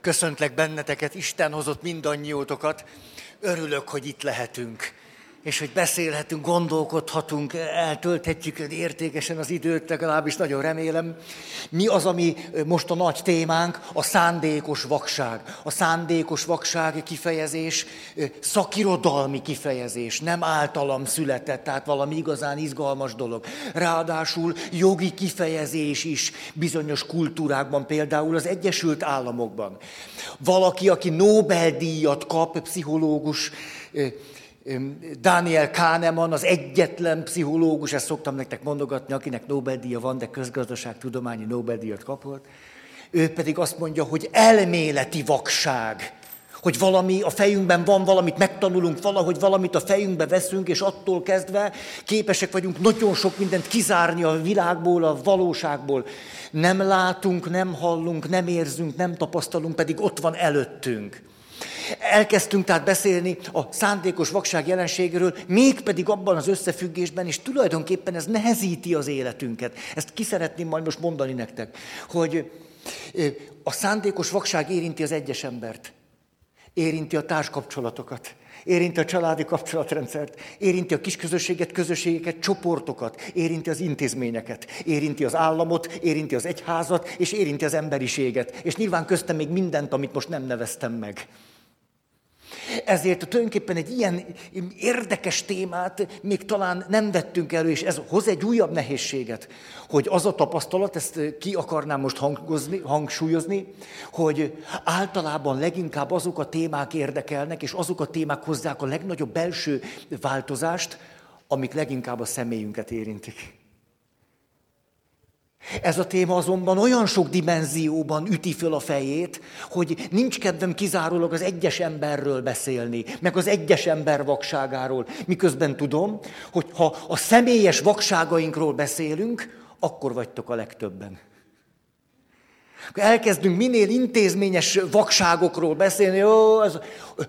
Köszöntlek benneteket, Isten hozott mindannyiótokat. Örülök, hogy itt lehetünk és hogy beszélhetünk, gondolkodhatunk, eltölthetjük értékesen az időt, legalábbis nagyon remélem. Mi az, ami most a nagy témánk? A szándékos vakság. A szándékos vakság kifejezés, szakirodalmi kifejezés, nem általam született, tehát valami igazán izgalmas dolog. Ráadásul jogi kifejezés is bizonyos kultúrákban, például az Egyesült Államokban. Valaki, aki Nobel-díjat kap, pszichológus, Daniel Kahneman az egyetlen pszichológus, ezt szoktam nektek mondogatni, akinek Nobel-díja van, de közgazdaságtudományi Nobel-díjat kapott. Ő pedig azt mondja, hogy elméleti vakság. Hogy valami a fejünkben van, valamit megtanulunk, valahogy valamit a fejünkbe veszünk, és attól kezdve képesek vagyunk nagyon sok mindent kizárni a világból, a valóságból. Nem látunk, nem hallunk, nem érzünk, nem tapasztalunk, pedig ott van előttünk. Elkezdtünk tehát beszélni a szándékos vakság jelenségéről, mégpedig abban az összefüggésben, és tulajdonképpen ez nehezíti az életünket. Ezt ki szeretném majd most mondani nektek, hogy a szándékos vakság érinti az egyes embert, érinti a társkapcsolatokat, érinti a családi kapcsolatrendszert, érinti a kisközösséget, közösségeket, csoportokat, érinti az intézményeket, érinti az államot, érinti az egyházat, és érinti az emberiséget. És nyilván köztem még mindent, amit most nem neveztem meg. Ezért tulajdonképpen egy ilyen érdekes témát még talán nem vettünk elő, és ez hoz egy újabb nehézséget, hogy az a tapasztalat, ezt ki akarnám most hangozni, hangsúlyozni, hogy általában leginkább azok a témák érdekelnek, és azok a témák hozzák a legnagyobb belső változást, amik leginkább a személyünket érintik. Ez a téma azonban olyan sok dimenzióban üti föl a fejét, hogy nincs kedvem kizárólag az egyes emberről beszélni, meg az egyes ember vakságáról, miközben tudom, hogy ha a személyes vakságainkról beszélünk, akkor vagytok a legtöbben. Elkezdünk minél intézményes vakságokról beszélni, ó, ez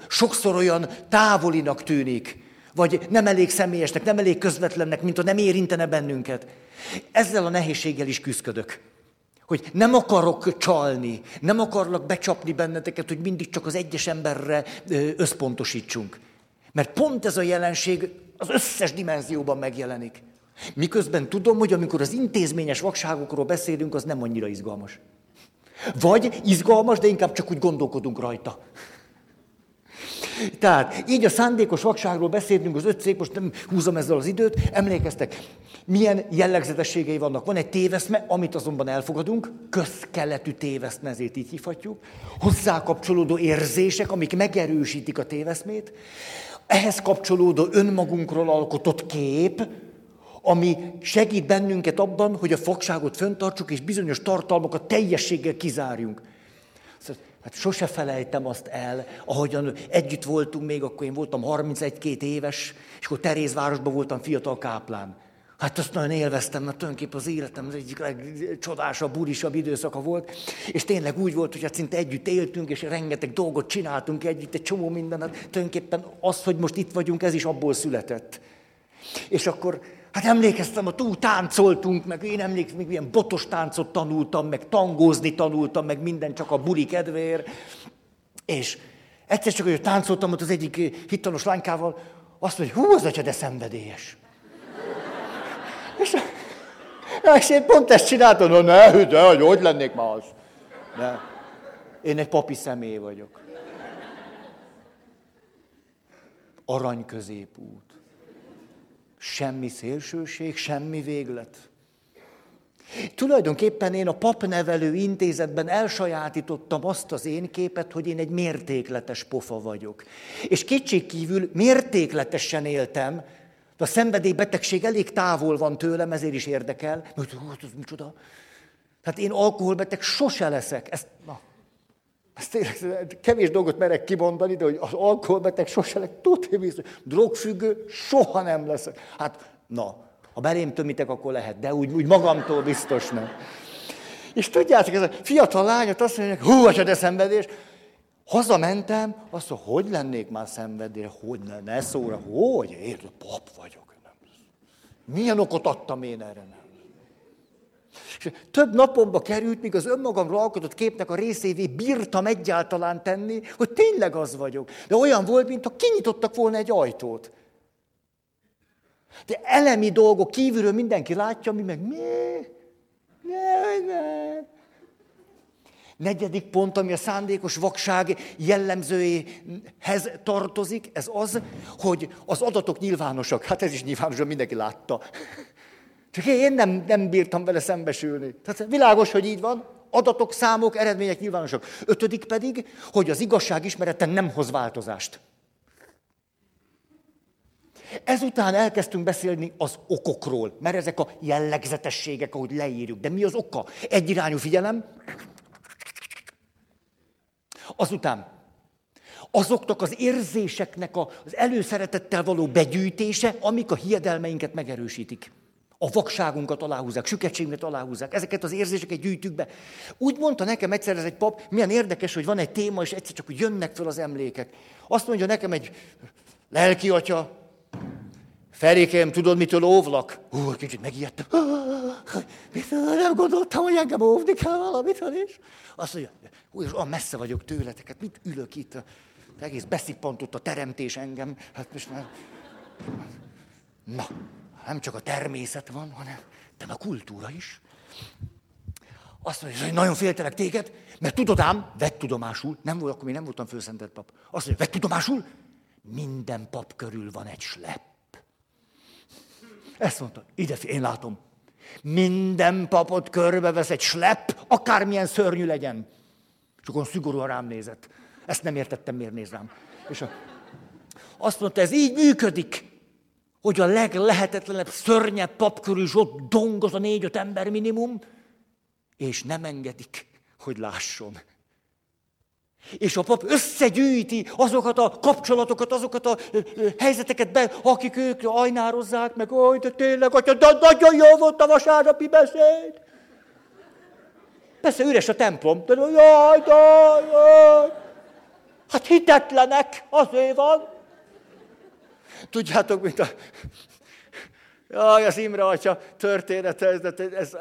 sokszor olyan távolinak tűnik, vagy nem elég személyesnek, nem elég közvetlennek, mint ha nem érintene bennünket. Ezzel a nehézséggel is küzdök. Hogy nem akarok csalni, nem akarlak becsapni benneteket, hogy mindig csak az egyes emberre összpontosítsunk. Mert pont ez a jelenség az összes dimenzióban megjelenik. Miközben tudom, hogy amikor az intézményes vakságokról beszélünk, az nem annyira izgalmas. Vagy izgalmas, de inkább csak úgy gondolkodunk rajta. Tehát így a szándékos vakságról beszéltünk az öt cég, most nem húzom ezzel az időt, emlékeztek, milyen jellegzetességei vannak. Van egy téveszme, amit azonban elfogadunk, közkeletű téveszme, ezért így hívhatjuk, hozzá kapcsolódó érzések, amik megerősítik a téveszmét, ehhez kapcsolódó önmagunkról alkotott kép, ami segít bennünket abban, hogy a fogságot föntartsuk, és bizonyos tartalmakat teljességgel kizárjunk. Hát sose felejtem azt el, ahogyan együtt voltunk még, akkor én voltam 31-2 éves, és akkor Terézvárosban voltam fiatal káplán. Hát azt nagyon élveztem, mert tulajdonképpen az életem az egyik legcsodásabb, burisabb időszaka volt, és tényleg úgy volt, hogy hát szinte együtt éltünk, és rengeteg dolgot csináltunk együtt, egy csomó mindent, hát tulajdonképpen az, hogy most itt vagyunk, ez is abból született. És akkor Hát emlékeztem, hogy túl táncoltunk, meg én emlékszem, még ilyen botos táncot tanultam, meg tangózni tanultam, meg minden csak a buri kedvéért. És egyszer csak, hogy táncoltam ott az egyik hitalos lánykával, azt mondja, hú, az atya, de szenvedélyes. és, és én pont ezt csináltam, no, ne, de, hogy, hogy lennék ma az? Ne. Én egy papi személy vagyok. Arany középút. Semmi szélsőség, semmi véglet. Tulajdonképpen én a papnevelő intézetben elsajátítottam azt az én képet, hogy én egy mértékletes pofa vagyok. És kétségkívül mértékletesen éltem, de a szenvedélybetegség elég távol van tőlem, ezért is érdekel. Hát ez micsoda? Tehát én alkoholbeteg sose leszek. Ezt, na, ezt tényleg, kevés dolgot merek kimondani, de hogy az alkoholbeteg sose lett, tudja biztos. Drogfüggő soha nem lesz. Hát, na, ha belém tömitek, akkor lehet, de úgy, úgy magamtól biztos nem. És tudjátok, ez a fiatal lányot azt mondják, hú, a de szenvedés. Hazamentem, azt mondja, hogy lennék már szenvedés, hogy ne, ne szóra, hogy, érted, pap vagyok. Milyen okot adtam én erre? És több napomba került, míg az önmagamról alkotott képnek a részévé bírtam egyáltalán tenni, hogy tényleg az vagyok. De olyan volt, mintha kinyitottak volna egy ajtót. De elemi dolgok kívülről mindenki látja, mi meg mi? Ne, ne. Negyedik pont, ami a szándékos vakság jellemzőjéhez tartozik, ez az, hogy az adatok nyilvánosak. Hát ez is nyilvános, mindenki látta. Csak én nem, nem bírtam vele szembesülni. Tehát világos, hogy így van. Adatok, számok, eredmények nyilvánosak. Ötödik pedig, hogy az igazság ismerete nem hoz változást. Ezután elkezdtünk beszélni az okokról, mert ezek a jellegzetességek, ahogy leírjuk. De mi az oka? Egyirányú figyelem. Azután azoknak az érzéseknek az előszeretettel való begyűjtése, amik a hiedelmeinket megerősítik. A vakságunkat aláhúzzák, süketségünket aláhúzzák, ezeket az érzéseket gyűjtjük be. Úgy mondta nekem egyszer ez egy pap, milyen érdekes, hogy van egy téma, és egyszer csak úgy jönnek föl az emlékek. Azt mondja nekem egy lelki atya, Ferikém, tudod, mitől óvlak? Hú, kicsit megijedtem. Nem gondoltam, hogy engem óvni kell valamitől is. Azt mondja, hú, és olyan messze vagyok tőletek, hát mit ülök itt? Egész beszippantott a teremtés engem. Hát most már... Na, nem csak a természet van, hanem de a kultúra is. Azt mondja, hogy nagyon féltelek téged, mert tudod ám, vett tudomásul, nem volt, akkor még nem voltam főszentett pap. Azt mondja, vett tudomásul, minden pap körül van egy slepp. Ezt mondta, ide, én látom. Minden papot körbevesz egy slepp, akármilyen szörnyű legyen. És akkor szigorúan rám nézett. Ezt nem értettem, miért néz rám. És a, azt mondta, ez így működik hogy a leglehetetlenebb, szörnyebb pap körül is ott dongoz a négy-öt ember minimum, és nem engedik, hogy lásson. És a pap összegyűjti azokat a kapcsolatokat, azokat a helyzeteket be, akik ők ajnározzák meg, hogy de tényleg, atya, de nagyon jó volt a vasárnapi beszéd. Persze üres a templom, de jaj, de, jaj. Hát hitetlenek, azért van. Tudjátok, mint a... Jaj, az Imre atya története, ez, ez,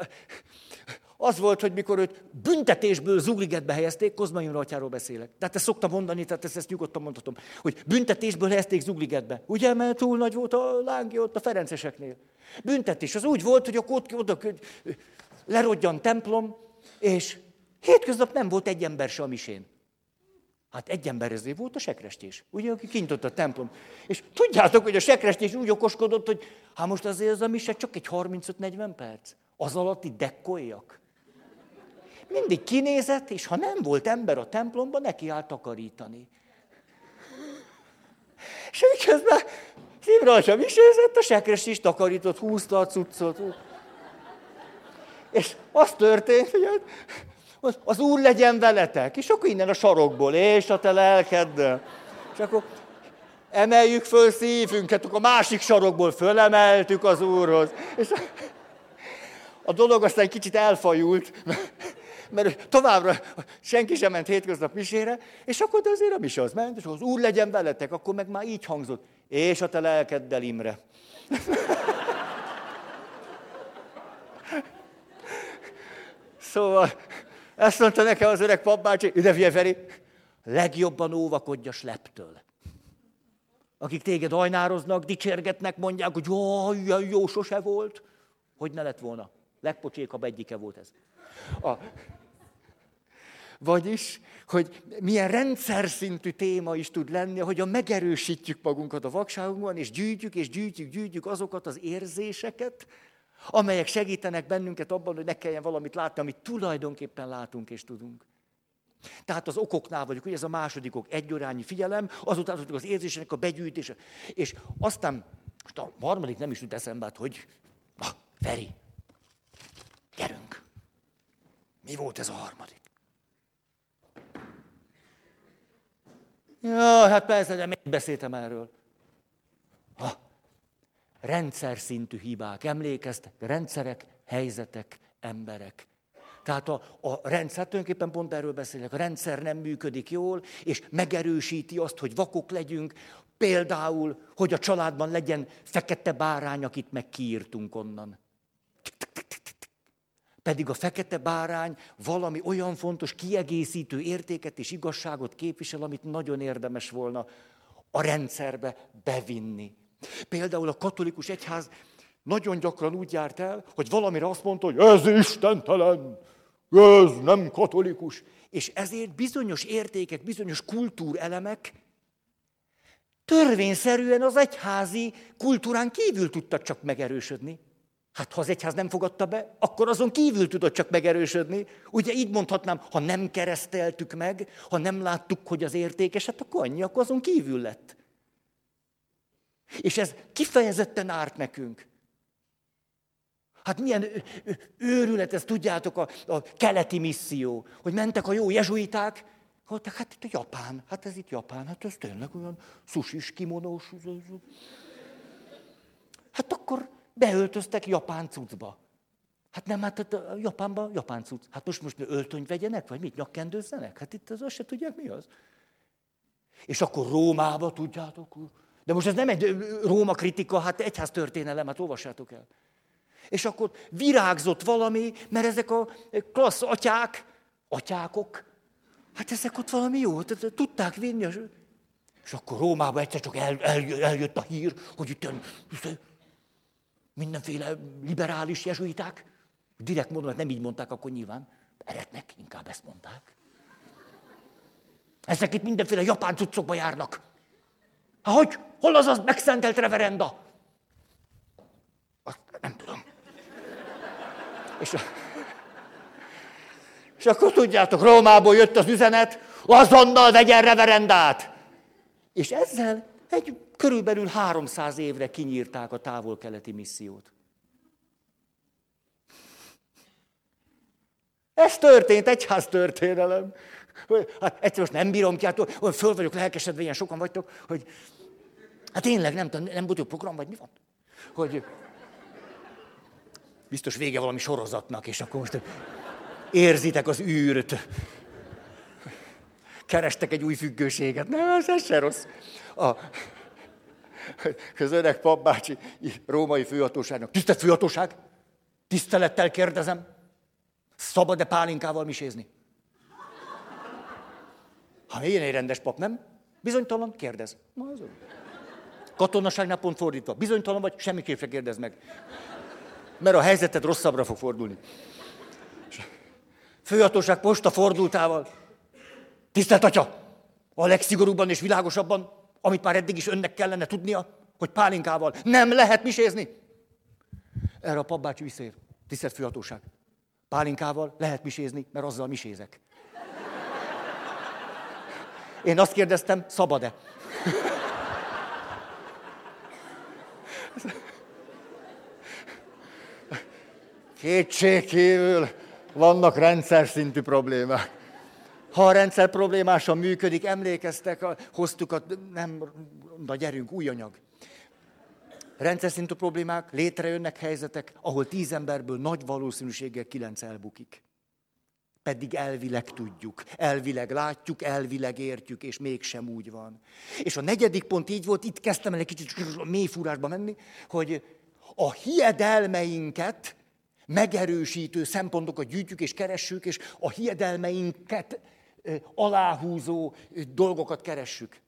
az volt, hogy mikor őt büntetésből Zugligetbe helyezték, Kozma Imre atyáról beszélek. Tehát ezt szoktam mondani, tehát ezt, ezt nyugodtan mondhatom, hogy büntetésből helyezték Zugligetbe. Ugye, mert túl nagy volt a lángi ott a Ferenceseknél. Büntetés. Az úgy volt, hogy akkor ott, oda lerodjan templom, és hétköznap nem volt egy ember se a misén. Hát egy emberezé volt a sekrestés, ugye, aki kinyitott a templom. És tudjátok, hogy a sekrestés úgy okoskodott, hogy hát most azért az a mise csak egy 35-40 perc. Az alatt itt dekkoljak. Mindig kinézett, és ha nem volt ember a templomban, neki állt takarítani. És miközben Szimra sem misézett, a sekrestés takarított, húzta a cuccot. És az történt, hogy az Úr legyen veletek. És akkor innen a sarokból, és a te lelkeddel. És akkor emeljük föl szívünket, akkor a másik sarokból fölemeltük az Úrhoz. És a dolog aztán kicsit elfajult, mert továbbra senki sem ment hétköznap misére, és akkor de azért a mise az ment, és az Úr legyen veletek, akkor meg már így hangzott, és a te lelkeddel Imre. Szóval ezt mondta nekem az öreg papbácsi, ide Feri, legjobban óvakodj a sleptől. Akik téged ajnároznak, dicsérgetnek, mondják, hogy jó, ilyen jó sose volt. Hogy ne lett volna? Legpocsékabb egyike volt ez. A, vagyis, hogy milyen rendszer szintű téma is tud lenni, hogy a megerősítjük magunkat a vakságunkban, és gyűjtjük, és gyűjtjük, gyűjtjük azokat az érzéseket, amelyek segítenek bennünket abban, hogy ne kelljen valamit látni, amit tulajdonképpen látunk és tudunk. Tehát az okoknál vagyunk, hogy ez a második ok, egyórányi figyelem, azután az érzésének a begyűjtése. És aztán, most a harmadik nem is jut eszembe, hát, hogy, na, Feri, gyerünk. Mi volt ez a harmadik? Ja, hát persze, de még beszéltem erről. Ha, rendszer szintű hibák. Emlékeztek? Rendszerek, helyzetek, emberek. Tehát a, a rendszer, tulajdonképpen pont erről beszélek, a rendszer nem működik jól, és megerősíti azt, hogy vakok legyünk, például, hogy a családban legyen fekete bárány, akit meg kiírtunk onnan. Pedig a fekete bárány valami olyan fontos kiegészítő értéket és igazságot képvisel, amit nagyon érdemes volna a rendszerbe bevinni. Például a katolikus egyház nagyon gyakran úgy járt el, hogy valamire azt mondta, hogy ez istentelen, ez nem katolikus. És ezért bizonyos értékek, bizonyos kultúrelemek törvényszerűen az egyházi kultúrán kívül tudtak csak megerősödni. Hát ha az egyház nem fogadta be, akkor azon kívül tudott csak megerősödni. Ugye így mondhatnám, ha nem kereszteltük meg, ha nem láttuk, hogy az értékes, hát akkor annyi, akkor azon kívül lett. És ez kifejezetten árt nekünk. Hát milyen őrület, ezt tudjátok, a, a keleti misszió, hogy mentek a jó jezsuiták, hogy hát itt a Japán, hát ez itt Japán, hát ez tényleg olyan susis, kimonós. Hát akkor beöltöztek japán cuccba. Hát nem, hát, hát a Japánban japán cucc. Hát most most öltönyt vegyenek, vagy mit, nyakkendőzzenek? Hát itt az azt se tudják, mi az. És akkor Rómába, tudjátok, de most ez nem egy Róma kritika, hát egyház történelem, hát olvassátok el. És akkor virágzott valami, mert ezek a klassz atyák, atyákok, hát ezek ott valami jó, tudták vinni. És akkor Rómában egyszer csak el, el, eljött a hír, hogy itt mindenféle liberális jezsuiták, direkt mondom, hogy nem így mondták, akkor nyilván, eretnek, inkább ezt mondták. Ezek itt mindenféle japán cuccokba járnak. Ha hogy? Hol az az megszentelt reverenda? Azt nem tudom. És, és akkor tudjátok, Rómából jött az üzenet, azonnal vegyen reverendát. És ezzel egy körülbelül 300 évre kinyírták a távol-keleti missziót. Ez történt, egyház történelem. Hát egyszer most nem bírom ki, hát föl vagyok lelkesedve, ilyen sokan vagytok, hogy hát tényleg nem tudom, nem budó program, vagy mi van? Hogy biztos vége valami sorozatnak, és akkor most érzitek az űrt. Kerestek egy új függőséget. Nem, ez, ez se rossz. A, az öreg papbácsi római főhatóságnak. Tisztelt főhatóság, tisztelettel kérdezem, szabad-e pálinkával misézni? Ha én egy rendes pap, nem? Bizonytalan, kérdez. Na, az Katonaságnál pont fordítva. Bizonytalan vagy, semmiképp se kérdez meg. Mert a helyzeted rosszabbra fog fordulni. Főhatóság posta fordultával. Tisztelt atya! A legszigorúbban és világosabban amit már eddig is önnek kellene tudnia, hogy pálinkával nem lehet misézni. Erre a papbácsi visszér. Tisztelt főhatóság. Pálinkával lehet misézni, mert azzal misézek. Én azt kérdeztem, szabad-e? Kétségkívül vannak rendszer szintű problémák. Ha a rendszer problémásan működik, emlékeztek, hoztuk a, nem, na gyerünk, új anyag. Rendszer szintű problémák, létrejönnek helyzetek, ahol tíz emberből nagy valószínűséggel kilenc elbukik. Pedig elvileg tudjuk, elvileg látjuk, elvileg értjük, és mégsem úgy van. És a negyedik pont így volt, itt kezdtem el egy kicsit mélyfúrásba menni, hogy a hiedelmeinket megerősítő szempontokat gyűjtjük és keressük, és a hiedelmeinket aláhúzó dolgokat keressük.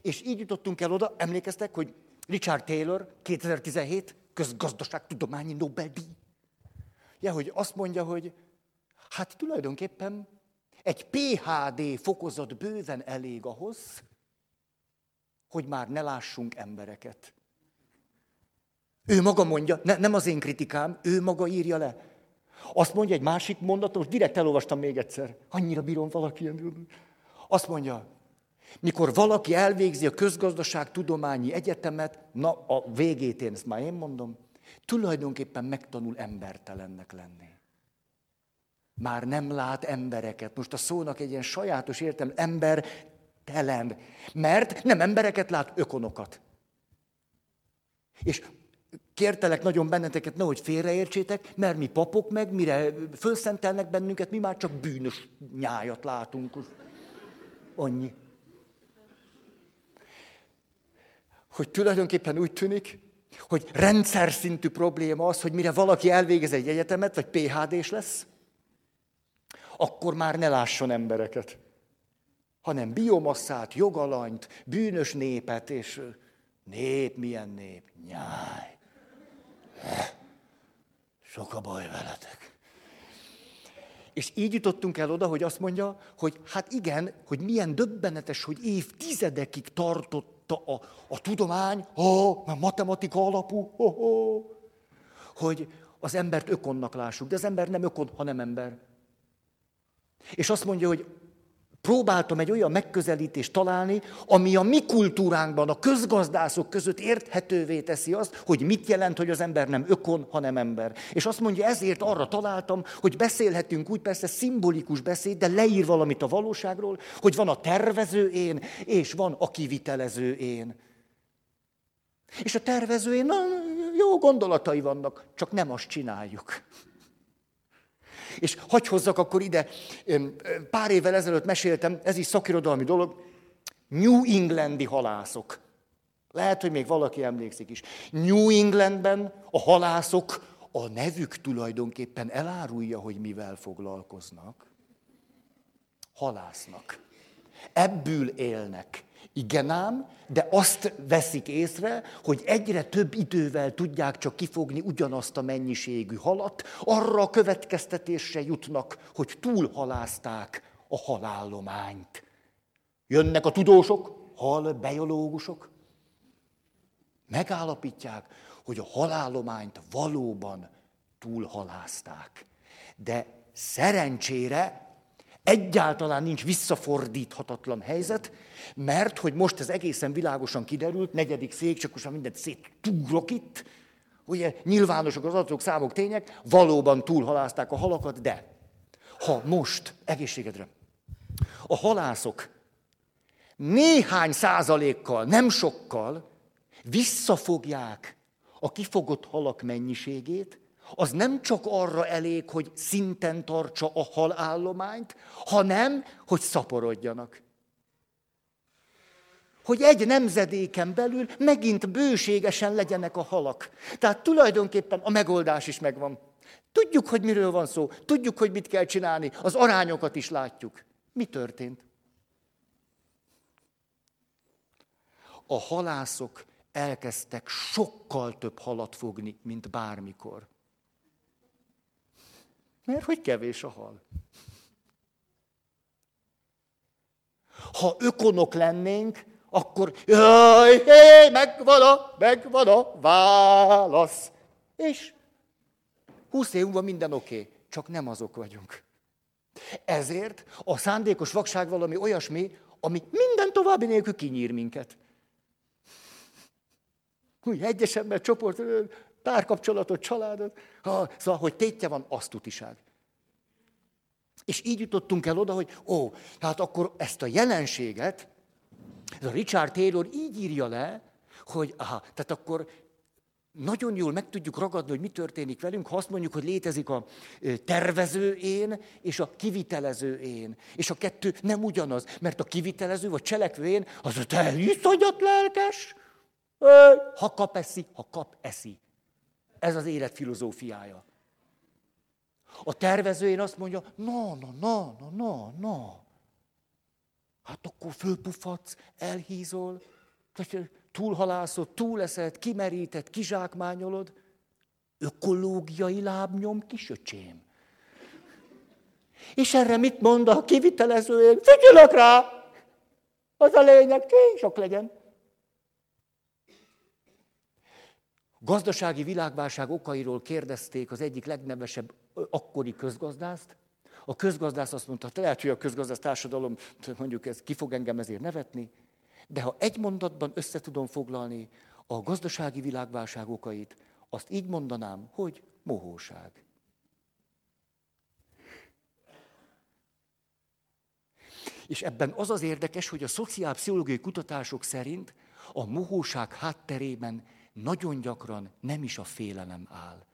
És így jutottunk el oda, emlékeztek, hogy Richard Taylor 2017 közgazdaságtudományi Nobel-díj. Ja, hogy azt mondja, hogy hát tulajdonképpen egy PHD fokozat bőven elég ahhoz, hogy már ne lássunk embereket. Ő maga mondja, ne, nem az én kritikám, ő maga írja le. Azt mondja egy másik mondatot, most direkt elolvastam még egyszer. Annyira bírom valaki. Azt mondja, mikor valaki elvégzi a közgazdaság tudományi egyetemet, na a végét én ezt már én mondom, tulajdonképpen megtanul embertelennek lenni. Már nem lát embereket. Most a szónak egy ilyen sajátos értelem, embertelen. Mert nem embereket lát, ökonokat. És kértelek nagyon benneteket, nehogy félreértsétek, mert mi papok meg, mire fölszentelnek bennünket, mi már csak bűnös nyájat látunk. Annyi. Hogy tulajdonképpen úgy tűnik, hogy rendszer szintű probléma az, hogy mire valaki elvégez egy egyetemet, vagy PHD-s lesz, akkor már ne lásson embereket, hanem biomasszát, jogalanyt, bűnös népet, és nép, milyen nép? Nyáj. Sok a baj veletek. És így jutottunk el oda, hogy azt mondja, hogy hát igen, hogy milyen döbbenetes, hogy évtizedekig tartotta a, a tudomány, oh, a matematika alapú, oh, oh, hogy az embert ökonnak lássuk. De az ember nem ökon, hanem ember. És azt mondja, hogy próbáltam egy olyan megközelítést találni, ami a mi kultúránkban, a közgazdászok között érthetővé teszi azt, hogy mit jelent, hogy az ember nem ökon, hanem ember. És azt mondja, ezért arra találtam, hogy beszélhetünk úgy, persze szimbolikus beszéd, de leír valamit a valóságról, hogy van a tervező én, és van a kivitelező én. És a tervező én, na, jó gondolatai vannak, csak nem azt csináljuk. És hagy hozzak akkor ide, pár évvel ezelőtt meséltem, ez is szakirodalmi dolog, New Englandi halászok. Lehet, hogy még valaki emlékszik is. New Englandben a halászok a nevük tulajdonképpen elárulja, hogy mivel foglalkoznak. Halásznak. Ebből élnek. Igen ám, de azt veszik észre, hogy egyre több idővel tudják csak kifogni ugyanazt a mennyiségű halat, arra a következtetésre jutnak, hogy túlhalázták a halállományt. Jönnek a tudósok, hal biológusok, megállapítják, hogy a halállományt valóban túlhalázták. De szerencsére Egyáltalán nincs visszafordíthatatlan helyzet, mert hogy most ez egészen világosan kiderült, negyedik szék, csak most mindent széttúrok itt, ugye nyilvánosak az adatok, számok, tények, valóban túlhalázták a halakat, de ha most, egészségedre, a halászok néhány százalékkal, nem sokkal visszafogják a kifogott halak mennyiségét, az nem csak arra elég, hogy szinten tartsa a halállományt, hanem, hogy szaporodjanak. Hogy egy nemzedéken belül megint bőségesen legyenek a halak. Tehát tulajdonképpen a megoldás is megvan. Tudjuk, hogy miről van szó, tudjuk, hogy mit kell csinálni, az arányokat is látjuk. Mi történt? A halászok elkezdtek sokkal több halat fogni, mint bármikor. Mert hogy kevés a hal. Ha ökonok lennénk, akkor jaj, hé, megvan a, megvan a válasz. És húsz év múlva minden oké, okay, csak nem azok vagyunk. Ezért a szándékos vakság valami olyasmi, ami minden további nélkül kinyír minket. Úgy egyes ember csoport, párkapcsolatot, családot. Ha, szóval, hogy tétje van, azt tutiság. És így jutottunk el oda, hogy ó, tehát akkor ezt a jelenséget, ez a Richard Taylor így írja le, hogy aha, tehát akkor nagyon jól meg tudjuk ragadni, hogy mi történik velünk, ha azt mondjuk, hogy létezik a tervező én és a kivitelező én. És a kettő nem ugyanaz, mert a kivitelező vagy cselekvő én, az a te iszonyat lelkes, ha kap eszi, ha kap eszi. Ez az élet filozófiája. A tervezőjén azt mondja, na, na, na, na, na, na. Hát akkor fölpufadsz, elhízol, túlhalászod, túleszed, kimeríted, kizsákmányolod. Ökológiai lábnyom kisöcsém. És erre mit mond a kivitelezőjén? Figyelök rá! Az a lényeg, sok legyen. Gazdasági világválság okairól kérdezték az egyik legnevesebb akkori közgazdászt. A közgazdász azt mondta, lehet, hogy a közgazdász társadalom, mondjuk ez ki fog engem ezért nevetni, de ha egy mondatban össze tudom foglalni a gazdasági világválság okait, azt így mondanám, hogy mohóság. És ebben az az érdekes, hogy a szociálpszichológiai kutatások szerint a mohóság hátterében nagyon gyakran nem is a félelem áll.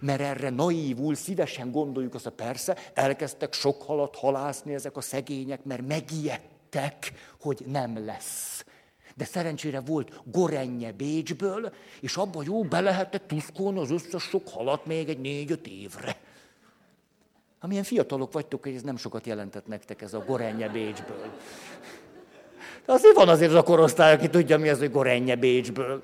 Mert erre naívul, szívesen gondoljuk azt, hogy persze, elkezdtek sok halat halászni ezek a szegények, mert megijedtek, hogy nem lesz. De szerencsére volt gorenje Bécsből, és abban jó be lehetett tuszkolni az összes sok halat még egy négy-öt évre. Amilyen fiatalok vagytok, hogy ez nem sokat jelentett nektek, ez a gorenje Bécsből. De azért van azért az a korosztály, aki tudja, mi az, hogy gorenje Bécsből.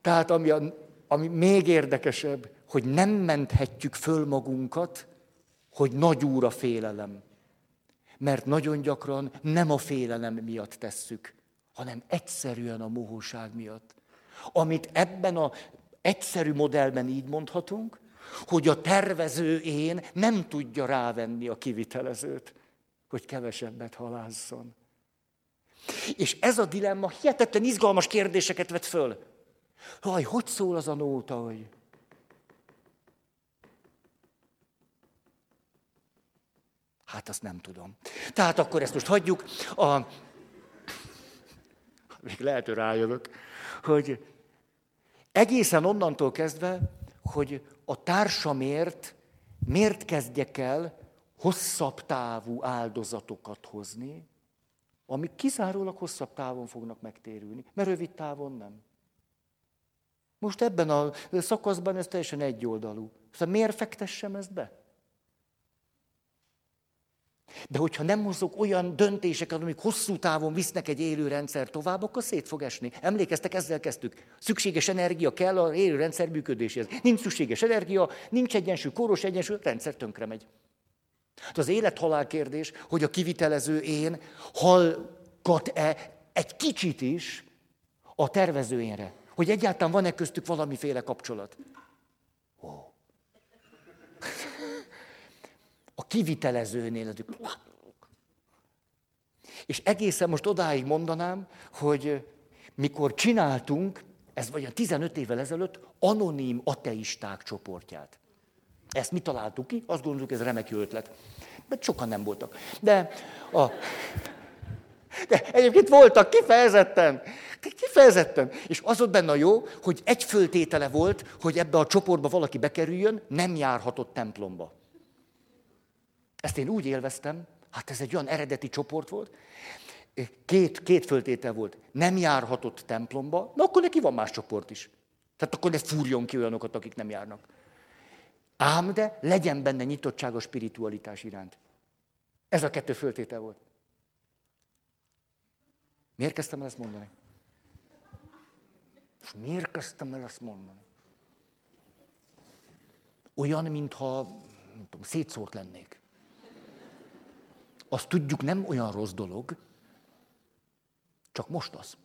Tehát ami, a, ami még érdekesebb, hogy nem menthetjük föl magunkat, hogy nagy úr a félelem. Mert nagyon gyakran nem a félelem miatt tesszük, hanem egyszerűen a mohóság miatt. Amit ebben a egyszerű modellben így mondhatunk, hogy a tervező én nem tudja rávenni a kivitelezőt, hogy kevesebbet halásszon. És ez a dilemma hihetetlen izgalmas kérdéseket vet föl. Haj, hogy szól az a nóta, hogy... Hát azt nem tudom. Tehát akkor ezt most hagyjuk. A... Még lehet, hogy rájövök, hogy egészen onnantól kezdve, hogy a társamért miért kezdjek el hosszabb távú áldozatokat hozni, amik kizárólag hosszabb távon fognak megtérülni, mert rövid távon nem. Most ebben a szakaszban ez teljesen egyoldalú. Szóval miért fektessem ezt be? De hogyha nem hozok olyan döntéseket, amik hosszú távon visznek egy élő rendszer tovább, akkor szét fog esni. Emlékeztek, ezzel kezdtük. Szükséges energia kell a élő rendszer működéséhez. Nincs szükséges energia, nincs egyensúly, kóros egyensúly, a rendszer tönkre megy. Hát az élet-halál kérdés, hogy a kivitelező én hallgat-e egy kicsit is a tervező énre. Hogy egyáltalán van-e köztük valamiféle kapcsolat. Ó. A kivitelezőnél. És egészen most odáig mondanám, hogy mikor csináltunk, ez vagy a 15 évvel ezelőtt, anonim ateisták csoportját. Ezt mi találtuk ki, azt gondoljuk, ez remek ötlet. Mert sokan nem voltak. De, a, de egyébként voltak kifejezetten. Kifejezetten. És az ott benne a jó, hogy egy föltétele volt, hogy ebbe a csoportba valaki bekerüljön, nem járhatott templomba. Ezt én úgy élveztem, hát ez egy olyan eredeti csoport volt, két, két föltétel volt. Nem járhatott templomba, na akkor neki van más csoport is. Tehát akkor ne fúrjon ki olyanokat, akik nem járnak. Ám de legyen benne nyitottság a spiritualitás iránt. Ez a kettő föltétel volt. Miért kezdtem el ezt mondani? És miért kezdtem el ezt mondani? Olyan, mintha nem tudom, szétszórt lennék. Azt tudjuk, nem olyan rossz dolog, csak most az.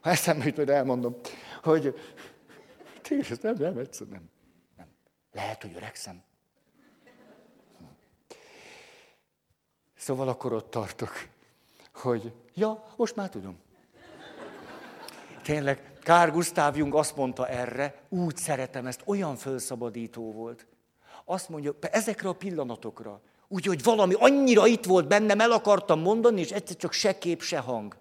Ha eszembe jut, elmondom, hogy tényleg nem, nem, egyszer nem. Lehet, hogy öregszem. Szóval akkor ott tartok, hogy ja, most már tudom. Tényleg, Kár Gustav Jung azt mondta erre, úgy szeretem ezt, olyan felszabadító volt. Azt mondja, ezekre a pillanatokra, úgy, hogy valami annyira itt volt bennem, el akartam mondani, és egyszer csak se kép, se hang.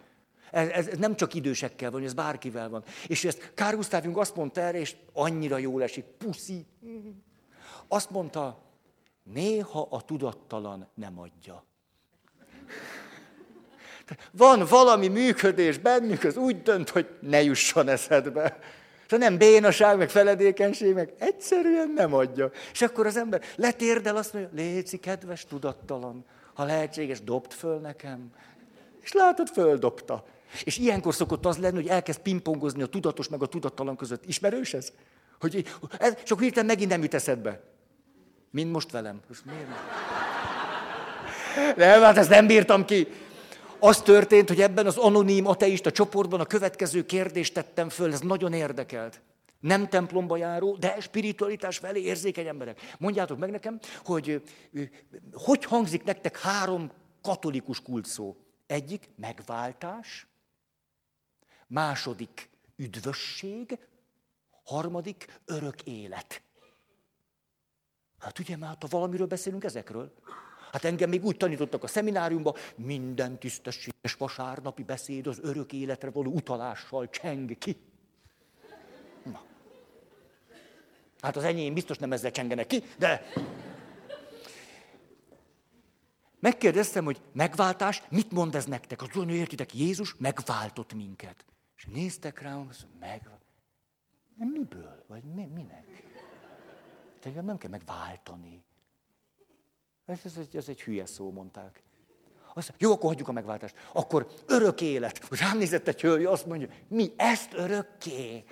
Ez, ez, nem csak idősekkel van, ez bárkivel van. És ezt Kár Gustav Jung azt mondta erre, és annyira jól esik, puszi. Azt mondta, néha a tudattalan nem adja. Van valami működés bennük, az úgy dönt, hogy ne jusson eszedbe. Szóval nem bénaság, meg feledékenység, meg egyszerűen nem adja. És akkor az ember letérdel, azt mondja, léci, kedves tudattalan, ha lehetséges, dobd föl nekem. És látod, földobta. És ilyenkor szokott az lenni, hogy elkezd pingpongozni a tudatos meg a tudattalan között. Ismerős ez? Hogy ez, csak hirtelen megint nem jut eszedbe. Mind most velem. Most miért? Nem, hát ezt nem bírtam ki. Az történt, hogy ebben az anonim ateista csoportban a következő kérdést tettem föl, ez nagyon érdekelt. Nem templomba járó, de spiritualitás felé érzékeny emberek. Mondjátok meg nekem, hogy hogy hangzik nektek három katolikus kulcsszó? Egyik megváltás, második üdvösség, harmadik örök élet. Hát ugye már, ha valamiről beszélünk ezekről. Hát engem még úgy tanítottak a szemináriumban, minden tisztességes vasárnapi beszéd az örök életre való utalással cseng ki. Na. Hát az enyém biztos nem ezzel csengenek ki, de... megkérdeztem, hogy megváltás, mit mond ez nektek? Az olyan, értitek, Jézus megváltott minket. És néztek rám, meg... Nem miből? Vagy mi, minek? Tehát nem kell megváltani. Ez, ez, ez, ez egy hülye szó, mondták. Azt jó, akkor hagyjuk a megváltást. Akkor örök élet. Rám nézett egy hölgy, azt mondja, mi ezt örökké?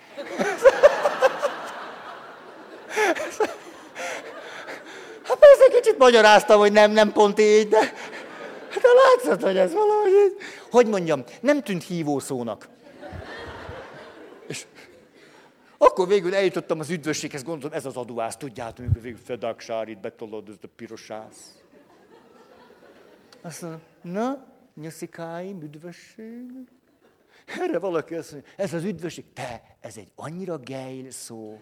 Hát persze kicsit magyaráztam, hogy nem, nem pont így, de, de látszott, hogy ez valahogy így. Hogy mondjam, nem tűnt hívó szónak. És akkor végül eljutottam az üdvösséghez, gondolom, ez az aduász, tudjátok, amikor végül fedaksár, betolod, ez a pirosász. Azt mondom, na, nyuszikáim, üdvösség. Erre valaki azt mondja, ez az üdvösség. Te, ez egy annyira gejl szó.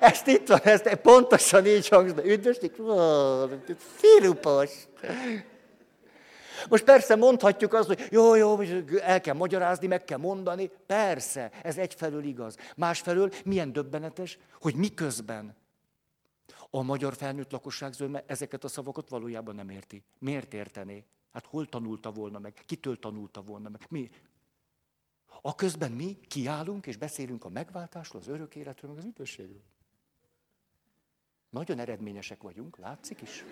Ezt itt van, ezt pontosan így hangzik. Üdvösség, szirupos. Most persze mondhatjuk azt, hogy jó, jó, el kell magyarázni, meg kell mondani. Persze, ez egyfelől igaz. Másfelől milyen döbbenetes, hogy miközben a magyar felnőtt lakosság zöme ezeket a szavakat valójában nem érti. Miért értené? Hát hol tanulta volna meg? Kitől tanulta volna meg? Mi? A közben mi kiállunk és beszélünk a megváltásról, az örök életről, meg az üdvösségről. Nagyon eredményesek vagyunk, látszik is.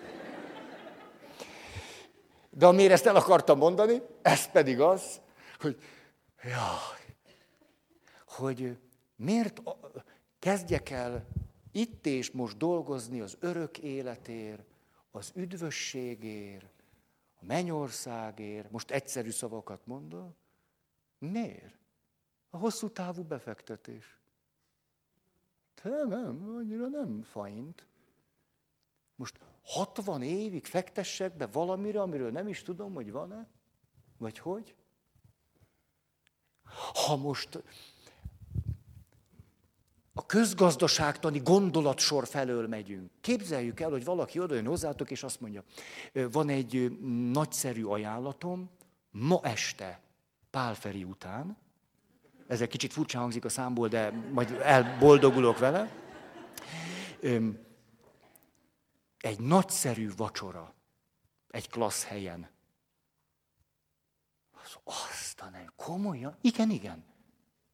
De amire ezt el akartam mondani, ez pedig az, hogy jaj, hogy miért kezdjek el itt és most dolgozni az örök életér, az üdvösségér, a mennyországér, most egyszerű szavakat mondok, miért? A hosszú távú befektetés. De nem, annyira nem fajnt. Most 60 évig fektessek be valamire, amiről nem is tudom, hogy van-e? Vagy hogy? Ha most a közgazdaságtani gondolatsor felől megyünk. Képzeljük el, hogy valaki oda jön hozzátok, és azt mondja, van egy nagyszerű ajánlatom, ma este, Pálferi után, ez egy kicsit furcsa hangzik a számból, de majd elboldogulok vele, egy nagyszerű vacsora, egy klassz helyen. Aztán komolyan? Igen, igen.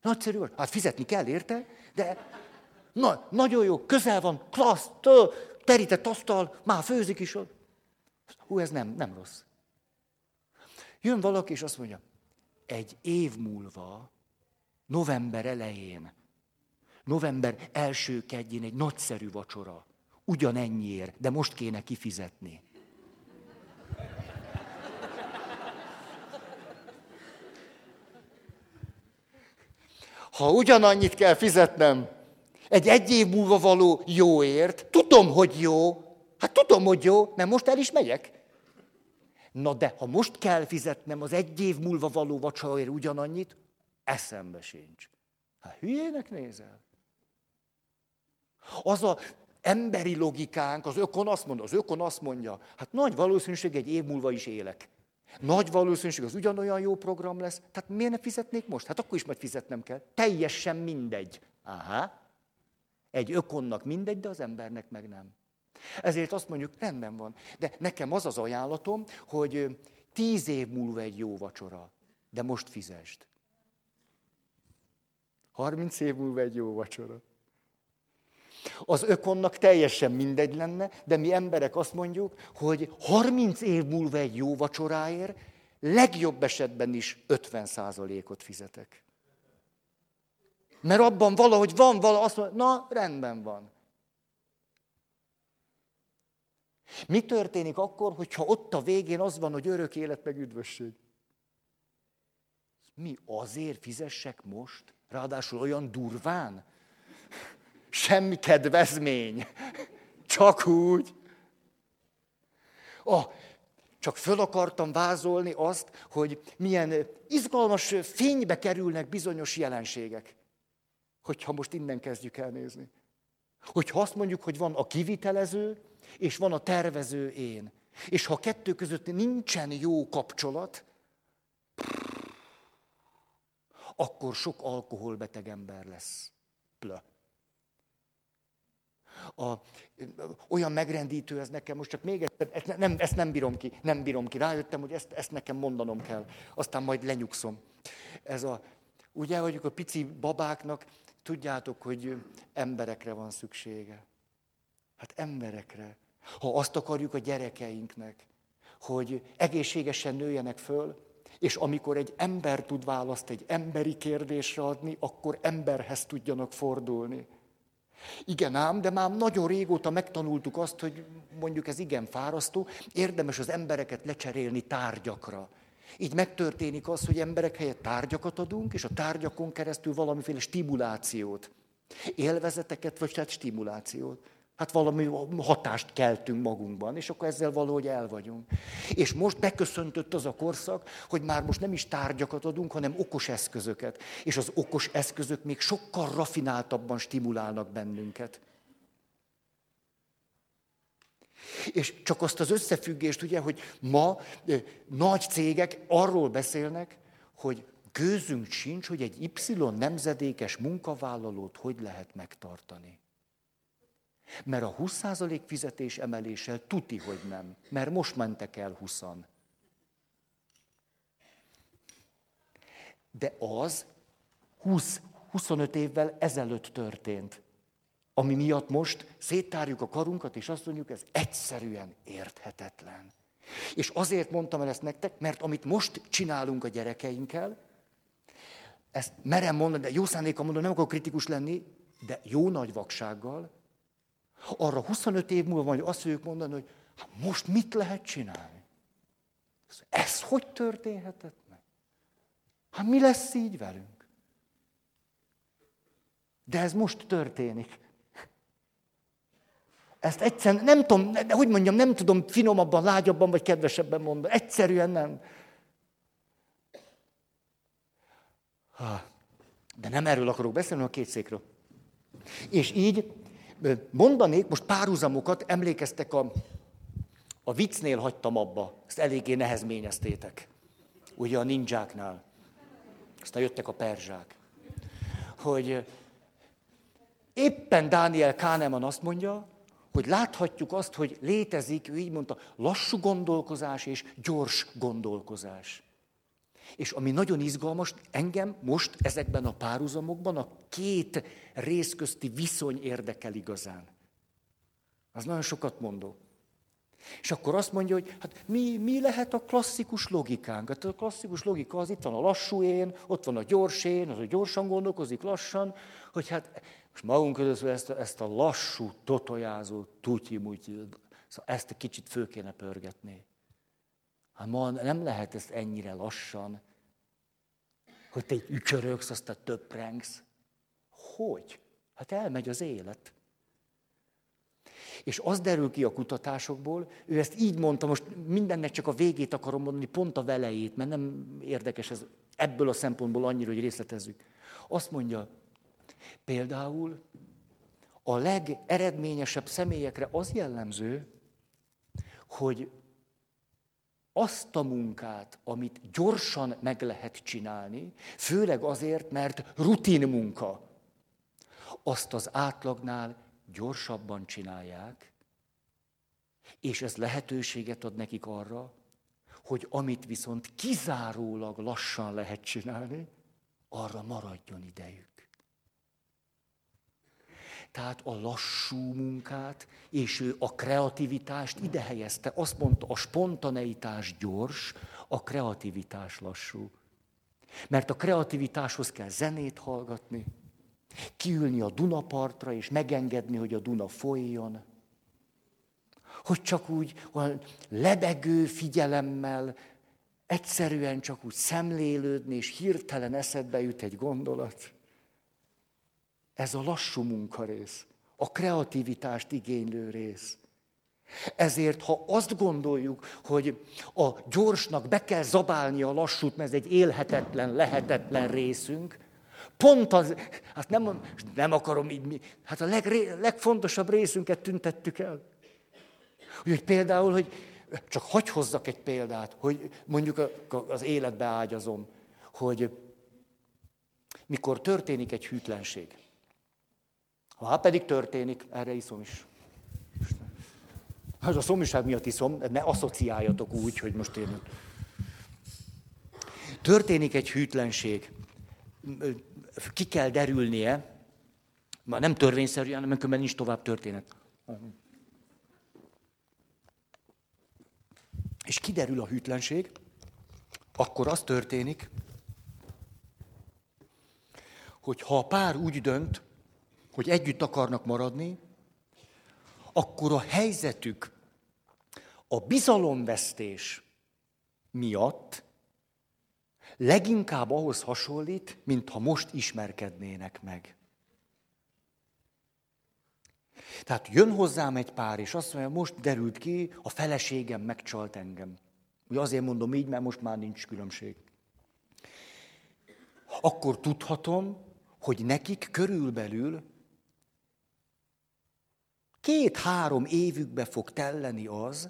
Nagyszerű volt. Hát fizetni kell érte, de na, nagyon jó, közel van, klassz, tő, terített asztal, már főzik is ott. Hú, ez nem, nem rossz. Jön valaki, és azt mondja, egy év múlva, november elején, november első kedjén egy nagyszerű vacsora, ugyanennyiért, de most kéne kifizetni. Ha ugyanannyit kell fizetnem egy egy év múlva való jóért, tudom, hogy jó, hát tudom, hogy jó, mert most el is megyek. Na de, ha most kell fizetnem az egy év múlva való vacsoraért ugyanannyit, eszembe sincs. Hát hülyének nézel. Az a emberi logikánk, az ökon azt mondja, az ökon azt mondja, hát nagy valószínűség egy év múlva is élek. Nagy valószínűség az ugyanolyan jó program lesz, tehát miért ne fizetnék most? Hát akkor is majd fizetnem kell. Teljesen mindegy. Aha. Egy ökonnak mindegy, de az embernek meg nem. Ezért azt mondjuk, rendben van. De nekem az az ajánlatom, hogy tíz év múlva egy jó vacsora, de most fizest. Harminc év múlva egy jó vacsora. Az ökonnak teljesen mindegy lenne, de mi emberek azt mondjuk, hogy 30 év múlva egy jó vacsoráért legjobb esetben is 50%-ot fizetek. Mert abban valahogy van vala, azt mondja, na, rendben van. Mi történik akkor, hogyha ott a végén az van, hogy örök élet meg üdvösség? Mi azért fizessek most? Ráadásul olyan durván? Semmi kedvezmény. Csak úgy. Oh, csak föl akartam vázolni azt, hogy milyen izgalmas fénybe kerülnek bizonyos jelenségek. Hogyha most innen kezdjük el nézni. Hogyha azt mondjuk, hogy van a kivitelező, és van a tervező én. És ha a kettő között nincsen jó kapcsolat, akkor sok alkoholbeteg ember lesz. Plö. A, olyan megrendítő ez nekem, most csak még ezt, ezt, nem, ezt nem bírom ki, nem bírom ki. Rájöttem, hogy ezt, ezt nekem mondanom kell. Aztán majd lenyugszom. Ez a, ugye, hogy a pici babáknak tudjátok, hogy emberekre van szüksége. Hát emberekre. Ha azt akarjuk a gyerekeinknek, hogy egészségesen nőjenek föl, és amikor egy ember tud választ egy emberi kérdésre adni, akkor emberhez tudjanak fordulni. Igen ám, de már nagyon régóta megtanultuk azt, hogy mondjuk ez igen fárasztó, érdemes az embereket lecserélni tárgyakra. Így megtörténik az, hogy emberek helyett tárgyakat adunk, és a tárgyakon keresztül valamiféle stimulációt. Élvezeteket, vagy tehát stimulációt. Hát valami hatást keltünk magunkban, és akkor ezzel valahogy el vagyunk. És most beköszöntött az a korszak, hogy már most nem is tárgyakat adunk, hanem okos eszközöket. És az okos eszközök még sokkal rafináltabban stimulálnak bennünket. És csak azt az összefüggést, ugye, hogy ma nagy cégek arról beszélnek, hogy gőzünk sincs, hogy egy Y nemzedékes munkavállalót hogy lehet megtartani. Mert a 20% fizetés emeléssel tuti, hogy nem. Mert most mentek el 20 De az 20-25 évvel ezelőtt történt. Ami miatt most széttárjuk a karunkat, és azt mondjuk, ez egyszerűen érthetetlen. És azért mondtam el ezt nektek, mert amit most csinálunk a gyerekeinkkel, ezt merem mondani, de jó szándékkal mondom, nem akarok kritikus lenni, de jó nagy vaksággal, arra 25 év múlva majd azt fogjuk mondani, hogy hát most mit lehet csinálni? Ez hogy történhetett meg? Hát mi lesz így velünk? De ez most történik. Ezt egyszerűen nem tudom, hogy mondjam, nem tudom finomabban, lágyabban vagy kedvesebben mondani. Egyszerűen nem. De nem erről akarok beszélni, a két székről. És így mondanék most párhuzamokat, emlékeztek a, a viccnél hagytam abba, ezt eléggé nehezményeztétek. Ugye a ninjáknál. Aztán jöttek a perzsák. Hogy éppen Dániel Kahneman azt mondja, hogy láthatjuk azt, hogy létezik, ő így mondta, lassú gondolkozás és gyors gondolkozás. És ami nagyon izgalmas, engem most ezekben a párhuzamokban a két rész közti viszony érdekel igazán. Az nagyon sokat mondó. És akkor azt mondja, hogy hát mi, mi lehet a klasszikus logikánk? Hát a klasszikus logika az itt van a lassú én, ott van a gyors én, az a gyorsan gondolkozik lassan, hogy hát most magunk között ezt, ezt a lassú, totojázó, tutyi-mutyi, szóval ezt egy kicsit fő kéne pörgetni. Hát ma nem lehet ezt ennyire lassan, hogy te egy ücsörögsz, aztán töprengsz. Hogy? Hát elmegy az élet. És az derül ki a kutatásokból, ő ezt így mondta, most mindennek csak a végét akarom mondani, pont a velejét, mert nem érdekes ez ebből a szempontból annyira, hogy részletezzük. Azt mondja, például a legeredményesebb személyekre az jellemző, hogy azt a munkát, amit gyorsan meg lehet csinálni, főleg azért, mert rutin munka, azt az átlagnál gyorsabban csinálják, és ez lehetőséget ad nekik arra, hogy amit viszont kizárólag lassan lehet csinálni, arra maradjon idejük. Tehát a lassú munkát, és ő a kreativitást ide helyezte. Azt mondta, a spontaneitás gyors, a kreativitás lassú. Mert a kreativitáshoz kell zenét hallgatni, kiülni a Dunapartra, és megengedni, hogy a Duna folyjon. Hogy csak úgy olyan lebegő figyelemmel, egyszerűen csak úgy szemlélődni, és hirtelen eszedbe jut egy gondolat. Ez a lassú munkarész, a kreativitást igénylő rész. Ezért, ha azt gondoljuk, hogy a gyorsnak be kell zabálni a lassút, mert ez egy élhetetlen, lehetetlen részünk, pont az, hát nem, nem akarom így, hát a legré, legfontosabb részünket tüntettük el. Úgyhogy például, hogy csak hagy hozzak egy példát, hogy mondjuk az életbe ágyazom, hogy mikor történik egy hűtlenség, Ha pedig történik, erre iszom is. Ez a szomjúság miatt iszom, ne asszociáljatok úgy, hogy most én... Történik egy hűtlenség. Ki kell derülnie, már nem törvényszerű, hanem különben nincs tovább történet. És kiderül a hűtlenség, akkor az történik, hogy ha a pár úgy dönt, hogy együtt akarnak maradni, akkor a helyzetük a bizalomvesztés miatt leginkább ahhoz hasonlít, mintha most ismerkednének meg. Tehát jön hozzám egy pár, és azt mondja, most derült ki, a feleségem megcsalt engem. Ugye azért mondom így, mert most már nincs különbség. Akkor tudhatom, hogy nekik körülbelül két-három évükbe fog telleni az,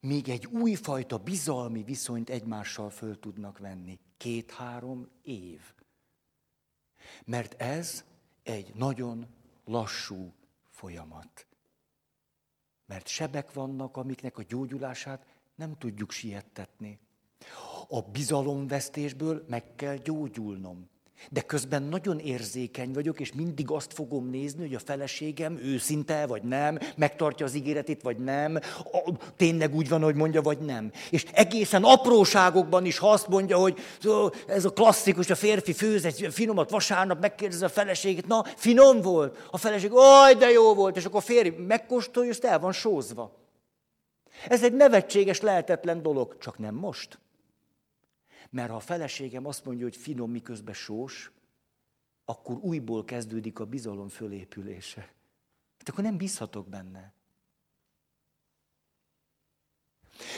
még egy újfajta bizalmi viszonyt egymással föl tudnak venni. Két-három év. Mert ez egy nagyon lassú folyamat. Mert sebek vannak, amiknek a gyógyulását nem tudjuk siettetni. A bizalomvesztésből meg kell gyógyulnom. De közben nagyon érzékeny vagyok, és mindig azt fogom nézni, hogy a feleségem őszinte, vagy nem, megtartja az ígéretét, vagy nem, tényleg úgy van, hogy mondja, vagy nem. És egészen apróságokban is, ha azt mondja, hogy ez a klasszikus, a férfi főz egy finomat vasárnap, megkérdezi a feleségét, na, finom volt. A feleség, oj, de jó volt, és akkor a férj megkóstolja, és el van sózva. Ez egy nevetséges, lehetetlen dolog, csak nem most. Mert ha a feleségem azt mondja, hogy finom, miközben sós, akkor újból kezdődik a bizalom fölépülése. Hát akkor nem bízhatok benne.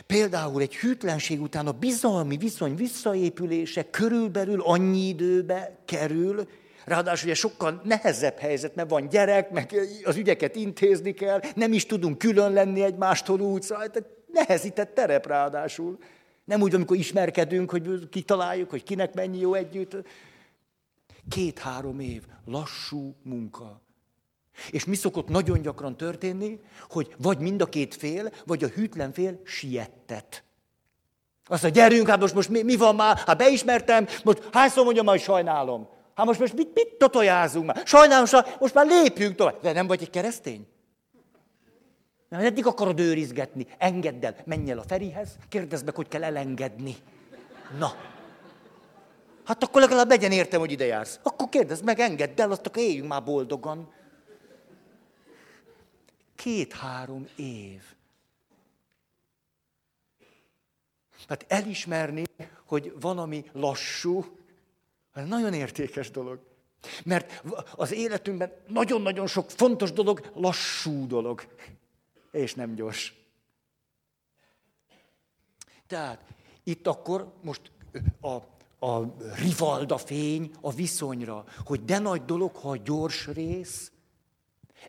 Például egy hűtlenség után a bizalmi viszony visszaépülése körülbelül annyi időbe kerül, Ráadásul ugye sokkal nehezebb helyzet, mert van gyerek, meg az ügyeket intézni kell, nem is tudunk külön lenni egymástól úgy, szóval nehezített terep ráadásul. Nem úgy, amikor ismerkedünk, hogy kitaláljuk, hogy kinek mennyi jó együtt. Két-három év lassú munka. És mi szokott nagyon gyakran történni, hogy vagy mind a két fél, vagy a hűtlen fél siettet. Azt mondja, gyerünk, hát most, most mi, mi van már? Hát beismertem, most hányszor mondjam, hogy sajnálom. Hát most, most mit, mit totojázunk már? Sajnálom, most már lépjünk tovább. De nem vagy egy keresztény? Nem, eddig akarod őrizgetni. Engedd el, menj el a Ferihez, kérdezd meg, hogy kell elengedni. Na. Hát akkor legalább legyen értem, hogy ide jársz. Akkor kérdezd meg, engedd el, azt akkor éljünk már boldogan. Két-három év. Hát elismerni, hogy van, ami lassú, nagyon értékes dolog. Mert az életünkben nagyon-nagyon sok fontos dolog lassú dolog és nem gyors. Tehát itt akkor most a, a rivalda fény a viszonyra, hogy de nagy dolog, ha a gyors rész